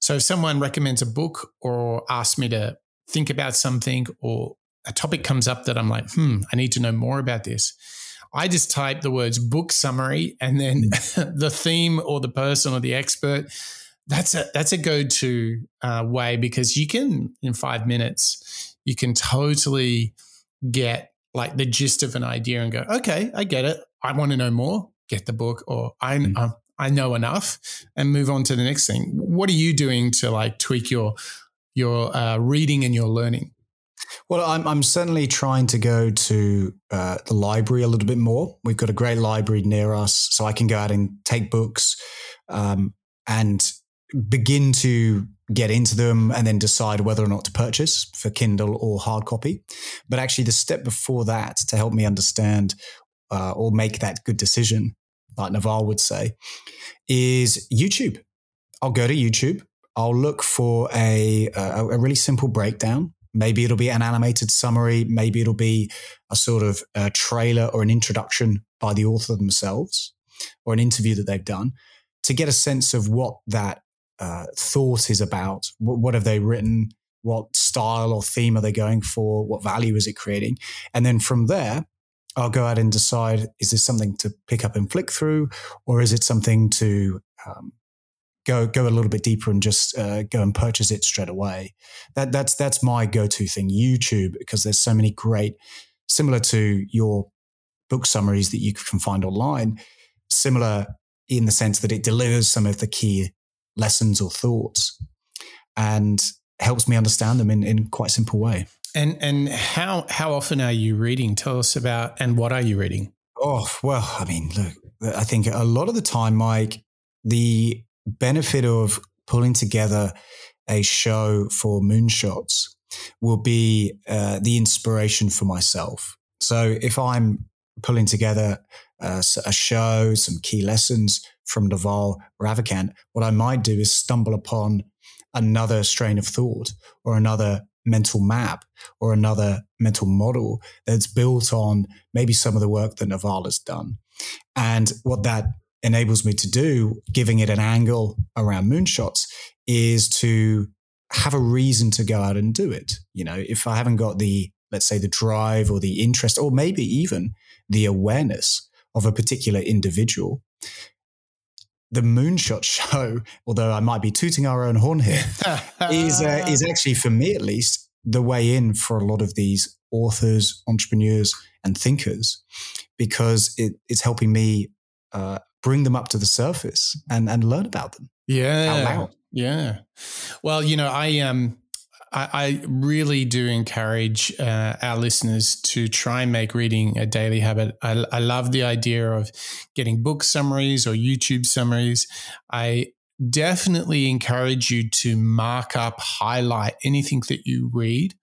Speaker 1: So, if someone recommends a book or asks me to think about something or a topic comes up that I'm like, hmm, I need to know more about this. I just type the words book summary and then the theme or the person or the expert that's a that's a go-to uh, way because you can in five minutes you can totally get like the gist of an idea and go okay i get it i want to know more get the book or i
Speaker 2: Mm.
Speaker 1: uh, i know enough and move on to the next thing what are you doing to like tweak your your uh, reading and your learning
Speaker 2: Well, I'm, I'm certainly trying to go to uh, the library a little bit more. We've got a great library near us, so I can go out and take books um, and begin to get into them and then decide whether or not to purchase for Kindle or hard copy. But actually, the step before that to help me understand uh, or make that good decision, like Naval would say, is YouTube. I'll go to YouTube. I'll look for a, a, a really simple breakdown. Maybe it'll be an animated summary. Maybe it'll be a sort of a trailer or an introduction by the author themselves or an interview that they've done to get a sense of what that uh, thought is about. What, what have they written? What style or theme are they going for? What value is it creating? And then from there, I'll go out and decide is this something to pick up and flick through, or is it something to um, go go a little bit deeper and just uh, go and purchase it straight away? That that's that's my go to thing. YouTube because there's so many great, similar to your book summaries that you can find online, similar in the sense that it delivers some of the key lessons or thoughts and helps me understand them in in quite a simple way.
Speaker 1: and and how how often are you reading tell us about and what are you reading
Speaker 2: Oh, well, I mean, look, I think a lot of the time, Mike, the benefit of pulling together a show for moonshots will be uh, the inspiration for myself. So if I'm pulling together uh, a show, some key lessons from Naval Ravikant, what I might do is stumble upon another strain of thought or another mental map or another mental model that's built on maybe some of the work that Naval has done. And what that enables me to do, giving it an angle around moonshots, is to have a reason to go out and do it. You know, if I haven't got the, let's say, the drive or the interest, or maybe even the awareness of a particular individual, the moonshot show, although I might be tooting our own horn here, is uh, is actually for me at least the way in for a lot of these authors, entrepreneurs, and thinkers, because it, it's helping me uh, bring them up to the surface and and learn about them out
Speaker 1: yeah
Speaker 2: loud.
Speaker 1: Yeah. Well, you know, I um I, I really do encourage uh, our listeners to try and make reading a daily habit. I, I love the idea of getting book summaries or YouTube summaries. I definitely encourage you to mark up, highlight anything that you read.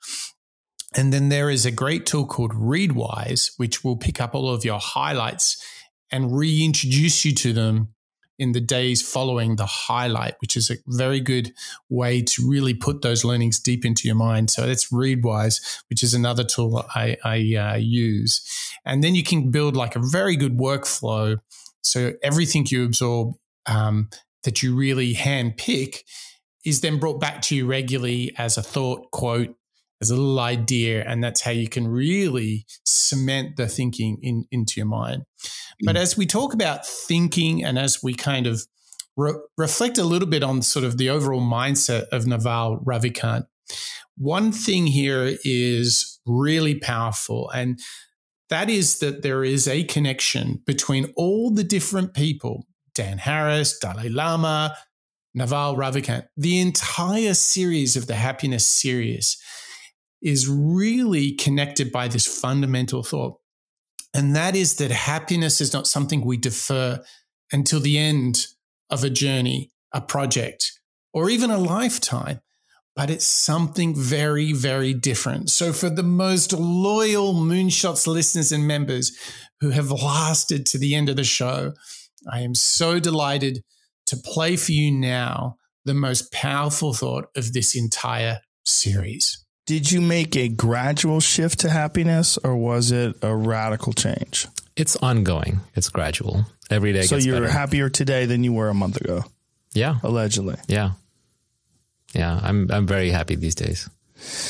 Speaker 1: And then there is a great tool called Readwise, which will pick up all of your highlights and reintroduce you to them in the days following the highlight, which is a very good way to really put those learnings deep into your mind. So that's Readwise, which is another tool I, I uh, use. And then you can build like a very good workflow. So everything you absorb um, that you really hand pick is then brought back to you regularly as a thought, quote, as a little idea. And that's how you can really cement the thinking in, into your mind. Mm. But as we talk about thinking and as we kind of re- reflect a little bit on sort of the overall mindset of Naval Ravikant, one thing here is really powerful. And that is that there is a connection between all the different people Dan Harris, Dalai Lama, Naval Ravikant, the entire series of the happiness series is really connected by this fundamental thought. And that is that happiness is not something we defer until the end of a journey, a project, or even a lifetime, but it's something very, very different. So, for the most loyal Moonshots listeners and members who have lasted to the end of the show, I am so delighted to play for you now the most powerful thought of this entire series.
Speaker 5: Did you make a gradual shift to happiness or was it a radical change?
Speaker 3: It's ongoing. It's gradual. Every day.
Speaker 5: So you're
Speaker 3: better.
Speaker 5: happier today than you were a month ago.
Speaker 3: Yeah.
Speaker 5: Allegedly.
Speaker 3: Yeah. Yeah. I'm I'm very happy these days.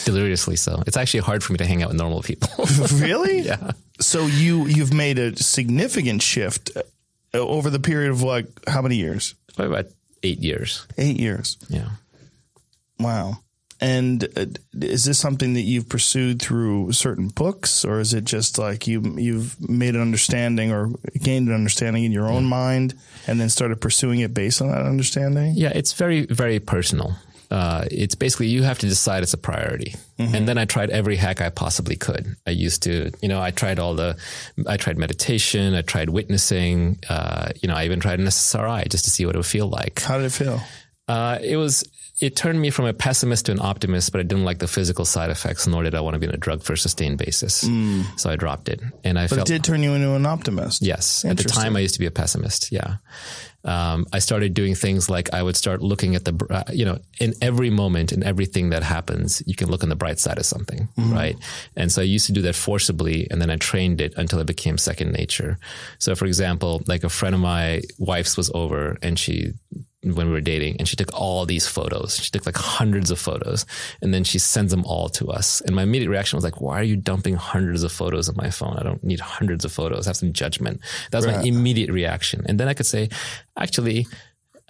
Speaker 3: Deliriously so. It's actually hard for me to hang out with normal people.
Speaker 5: really?
Speaker 3: yeah.
Speaker 5: So you you've made a significant shift uh, over the period of like how many years?
Speaker 3: Probably about eight years.
Speaker 5: Eight years.
Speaker 3: Yeah.
Speaker 5: Wow. And uh, is this something that you've pursued through certain books, or is it just like you you've made an understanding or gained an understanding in your own mind, and then started pursuing it based on that understanding?
Speaker 3: Yeah, it's very very personal. Uh, it's basically you have to decide it's a priority. Mm-hmm. And then I tried every hack I possibly could. I used to, you know, I tried all the, I tried meditation, I tried witnessing, uh, you know, I even tried an SSRI just to see what it would feel like.
Speaker 5: How did it feel?
Speaker 3: Uh, it was it turned me from a pessimist to an optimist, but I didn't like the physical side effects, nor did I want to be on a drug for a sustained basis. Mm. So I dropped it, and I
Speaker 5: but
Speaker 3: felt
Speaker 5: it did turn you into an optimist.
Speaker 3: Yes, at the time I used to be a pessimist. Yeah, um, I started doing things like I would start looking at the, uh, you know, in every moment, in everything that happens, you can look on the bright side of something, mm-hmm. right? And so I used to do that forcibly, and then I trained it until it became second nature. So, for example, like a friend of my wife's was over, and she when we were dating and she took all these photos. She took like hundreds of photos and then she sends them all to us. And my immediate reaction was like, why are you dumping hundreds of photos on my phone? I don't need hundreds of photos. Have some judgment. That was right. my immediate reaction. And then I could say, actually,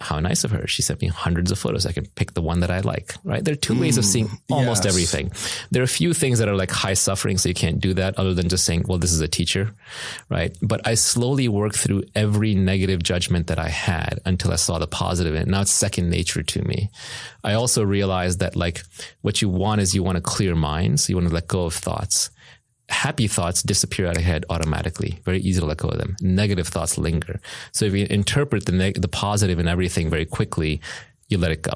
Speaker 3: how nice of her. She sent me hundreds of photos. I can pick the one that I like, right? There are two mm, ways of seeing mm, almost yes. everything. There are a few things that are like high suffering, so you can't do that other than just saying, well, this is a teacher, right? But I slowly worked through every negative judgment that I had until I saw the positive in it. Now it's second nature to me. I also realized that like what you want is you want a clear mind. So you want to let go of thoughts happy thoughts disappear out of head automatically. Very easy to let go of them. Negative thoughts linger. So if you interpret the neg- the positive in everything very quickly, you let it go.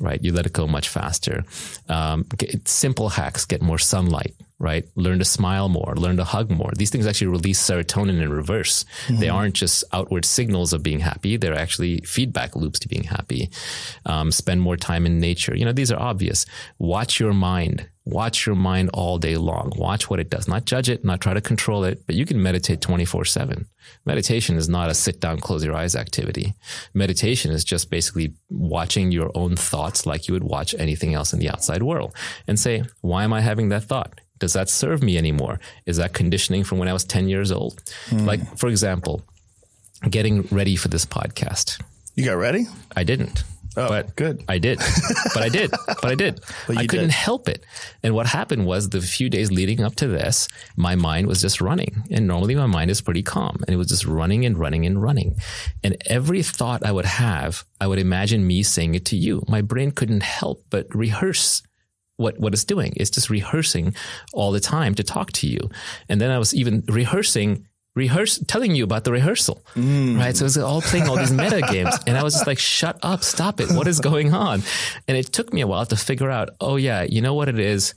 Speaker 3: Right, you let it go much faster. Um, get, simple hacks: get more sunlight, right? Learn to smile more, learn to hug more. These things actually release serotonin in reverse. Mm-hmm. They aren't just outward signals of being happy. They're actually feedback loops to being happy. Um, spend more time in nature. You know, these are obvious. Watch your mind. Watch your mind all day long. Watch what it does. Not judge it, not try to control it, but you can meditate 24 seven. Meditation is not a sit down, close your eyes activity. Meditation is just basically watching your own thoughts like you would watch anything else in the outside world and say, why am I having that thought? Does that serve me anymore? Is that conditioning from when I was 10 years old? Mm. Like, for example, getting ready for this podcast.
Speaker 5: You got ready?
Speaker 3: I didn't.
Speaker 5: Oh, but good.
Speaker 3: I did. But I did. But I did. but I couldn't did. help it. And what happened was the few days leading up to this, my mind was just running. And normally my mind is pretty calm. And it was just running and running and running. And every thought I would have, I would imagine me saying it to you. My brain couldn't help but rehearse what what it's doing. It's just rehearsing all the time to talk to you. And then I was even rehearsing rehearse telling you about the rehearsal mm. right? So it's all playing all these meta games. And i was just like shut up. Stop it. What is going on? And it took me a while to figure out oh yeah you know what it is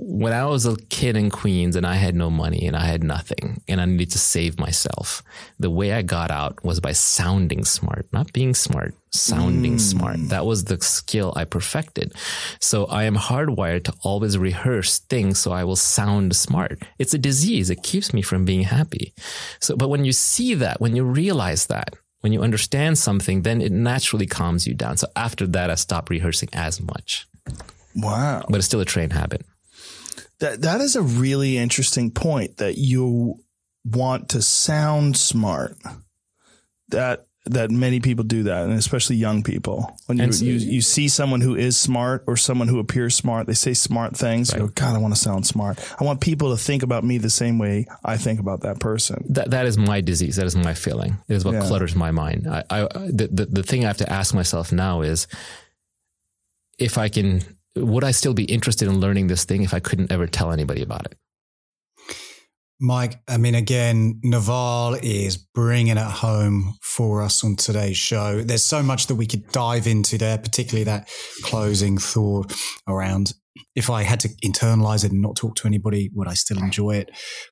Speaker 3: when I was a kid in Queens and I had no money and I had nothing and I needed to save myself, the way I got out was by sounding smart, not being smart, sounding mm. smart. That was the skill I perfected. So I am hardwired to always rehearse things so I will sound smart. It's a disease. It keeps me from being happy. So, but when you see that, when you realize that, when you understand something, then it naturally calms you down. So after that, I stopped rehearsing as much.
Speaker 5: Wow.
Speaker 3: But it's still a trained habit.
Speaker 5: That that is a really interesting point that you want to sound smart. That that many people do that, and especially young people. When you, so, you, you see someone who is smart or someone who appears smart, they say smart things. Right. You go, God, I want to sound smart. I want people to think about me the same way I think about that person.
Speaker 3: That that is my disease. That is my feeling. It is what yeah. clutters my mind. I, I the, the the thing I have to ask myself now is if I can would I still be interested in learning this thing if I couldn't ever tell anybody about it?
Speaker 2: Mike, I mean, again, Naval is bringing it home for us on today's show. There's so much that we could dive into there, particularly that closing thought around if I had to internalize it and not talk to anybody, would I still enjoy it?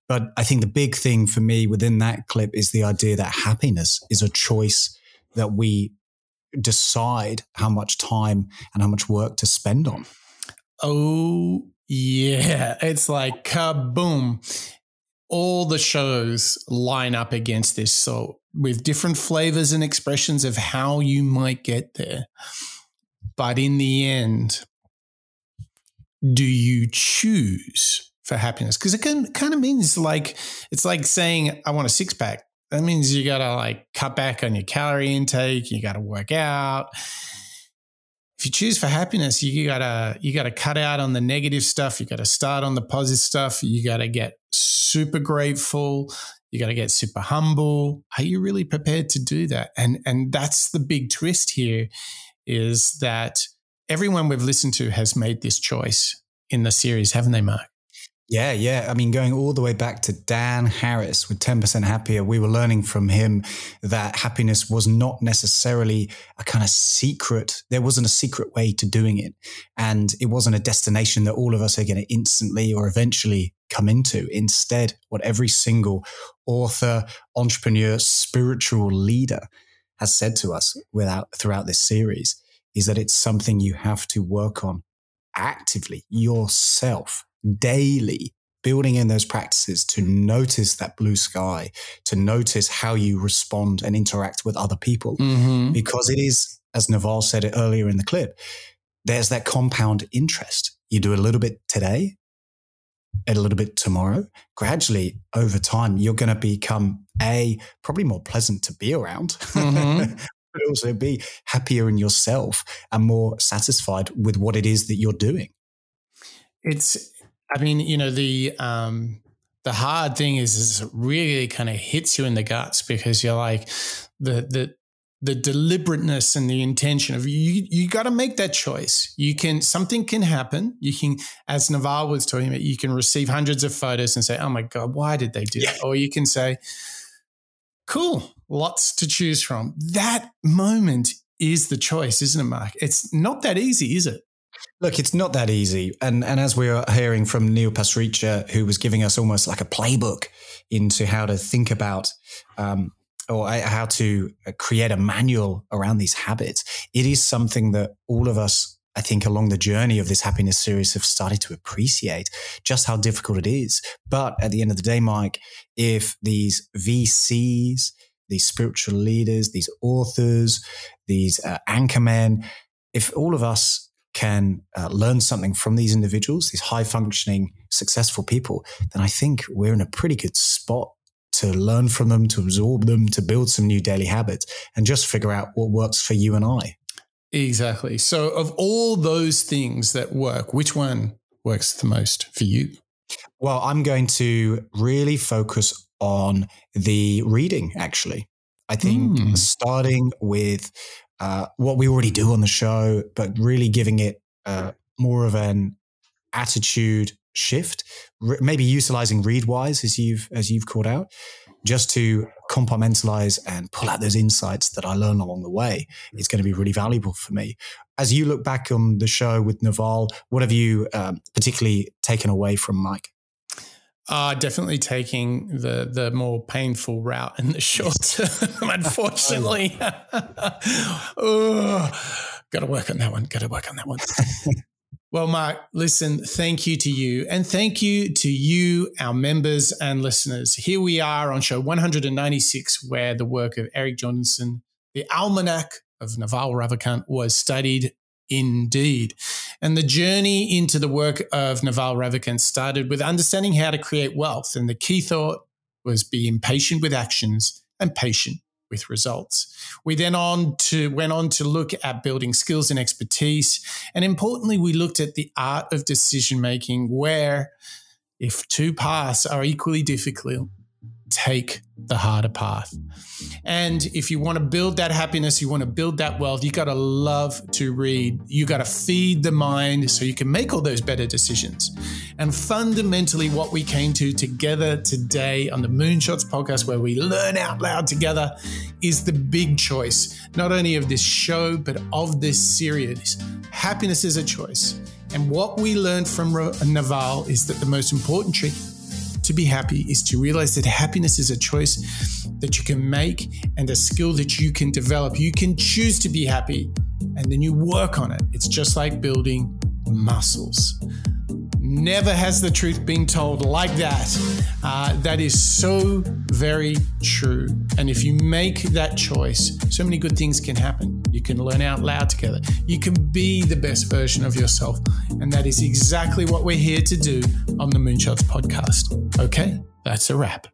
Speaker 2: But I think the big thing for me within that clip is the idea that happiness is a choice that we decide how much time and how much work to spend on.
Speaker 1: Oh, yeah. It's like kaboom. All the shows line up against this. So, with different flavors and expressions of how you might get there. But in the end, do you choose for happiness? Because it can, kind of means like, it's like saying, I want a six pack. That means you got to like cut back on your calorie intake. You got to work out. If you choose for happiness, you gotta you gotta cut out on the negative stuff. You gotta start on the positive stuff. You gotta get super grateful. You gotta get super humble. Are you really prepared to do that? And and that's the big twist here, is that everyone we've listened to has made this choice in the series, haven't they, Mark?
Speaker 2: Yeah, yeah. I mean, going all the way back to Dan Harris with 10% Happier, we were learning from him that happiness was not necessarily a kind of secret. There wasn't a secret way to doing it. And it wasn't a destination that all of us are going to instantly or eventually come into. Instead, what every single author, entrepreneur, spiritual leader has said to us without, throughout this series is that it's something you have to work on actively yourself daily building in those practices to notice that blue sky, to notice how you respond and interact with other people. Mm-hmm. Because it is, as Naval said it earlier in the clip, there's that compound interest. You do a little bit today, a little bit tomorrow. Gradually, over time, you're going to become a probably more pleasant to be around, mm-hmm. but also be happier in yourself and more satisfied with what it is that you're doing.
Speaker 1: It's I mean, you know, the um, the hard thing is, is it really kind of hits you in the guts because you're like the the the deliberateness and the intention of you you got to make that choice. You can something can happen. You can as naval was talking about you can receive hundreds of photos and say oh my god why did they do yeah. that or you can say cool lots to choose from. That moment is the choice isn't it mark? It's not that easy is it
Speaker 2: Look, it's not that easy. And, and as we are hearing from Neil Pasricha, who was giving us almost like a playbook into how to think about um, or how to uh, create a manual around these habits, it is something that all of us, I think, along the journey of this happiness series have started to appreciate just how difficult it is. But at the end of the day, Mike, if these VCs, these spiritual leaders, these authors, these uh, anchormen, if all of us can uh, learn something from these individuals, these high functioning, successful people, then I think we're in a pretty good spot to learn from them, to absorb them, to build some new daily habits and just figure out what works for you and I.
Speaker 1: Exactly. So, of all those things that work, which one works the most for you?
Speaker 2: Well, I'm going to really focus on the reading, actually. I think mm. starting with uh, what we already do on the show, but really giving it uh, more of an attitude shift, maybe utilizing Readwise as you've as you've called out. just to compartmentalize and pull out those insights that I learn along the way. It's going to be really valuable for me. As you look back on the show with Naval, what have you um, particularly taken away from Mike?
Speaker 1: Uh, definitely taking the the more painful route in the short term, unfortunately. oh, got to work on that one. Got to work on that one. well, Mark, listen, thank you to you. And thank you to you, our members and listeners. Here we are on show 196, where the work of Eric Jorgenson, the Almanack of Naval Ravikant, was studied indeed. And the journey into the work of Naval Ravikant started with understanding how to create wealth. And the key thought was be impatient with actions and patient with results. We then on to went on to look at building skills and expertise. And importantly, we looked at the art of decision making where if two paths are equally difficult, take the harder path. And if you want to build that happiness, you want to build that wealth, you got to love to read. You got to feed the mind so you can make all those better decisions. And fundamentally, what we came to together today on the Moonshots podcast, where we learn out loud together, is the big choice, not only of this show, but of this series. Happiness is a choice. And what we learned from Naval is that the most important trick to be happy is to realize that happiness is a choice that you can make and a skill that you can develop. You can choose to be happy and then you work on it. It's just like building muscles. Never has the truth been told like that. Uh, that is so very true. And if you make that choice, so many good things can happen. You can learn out loud together. You can be the best version of yourself. And that is exactly what we're here to do on the Moonshots podcast. Okay, that's a wrap.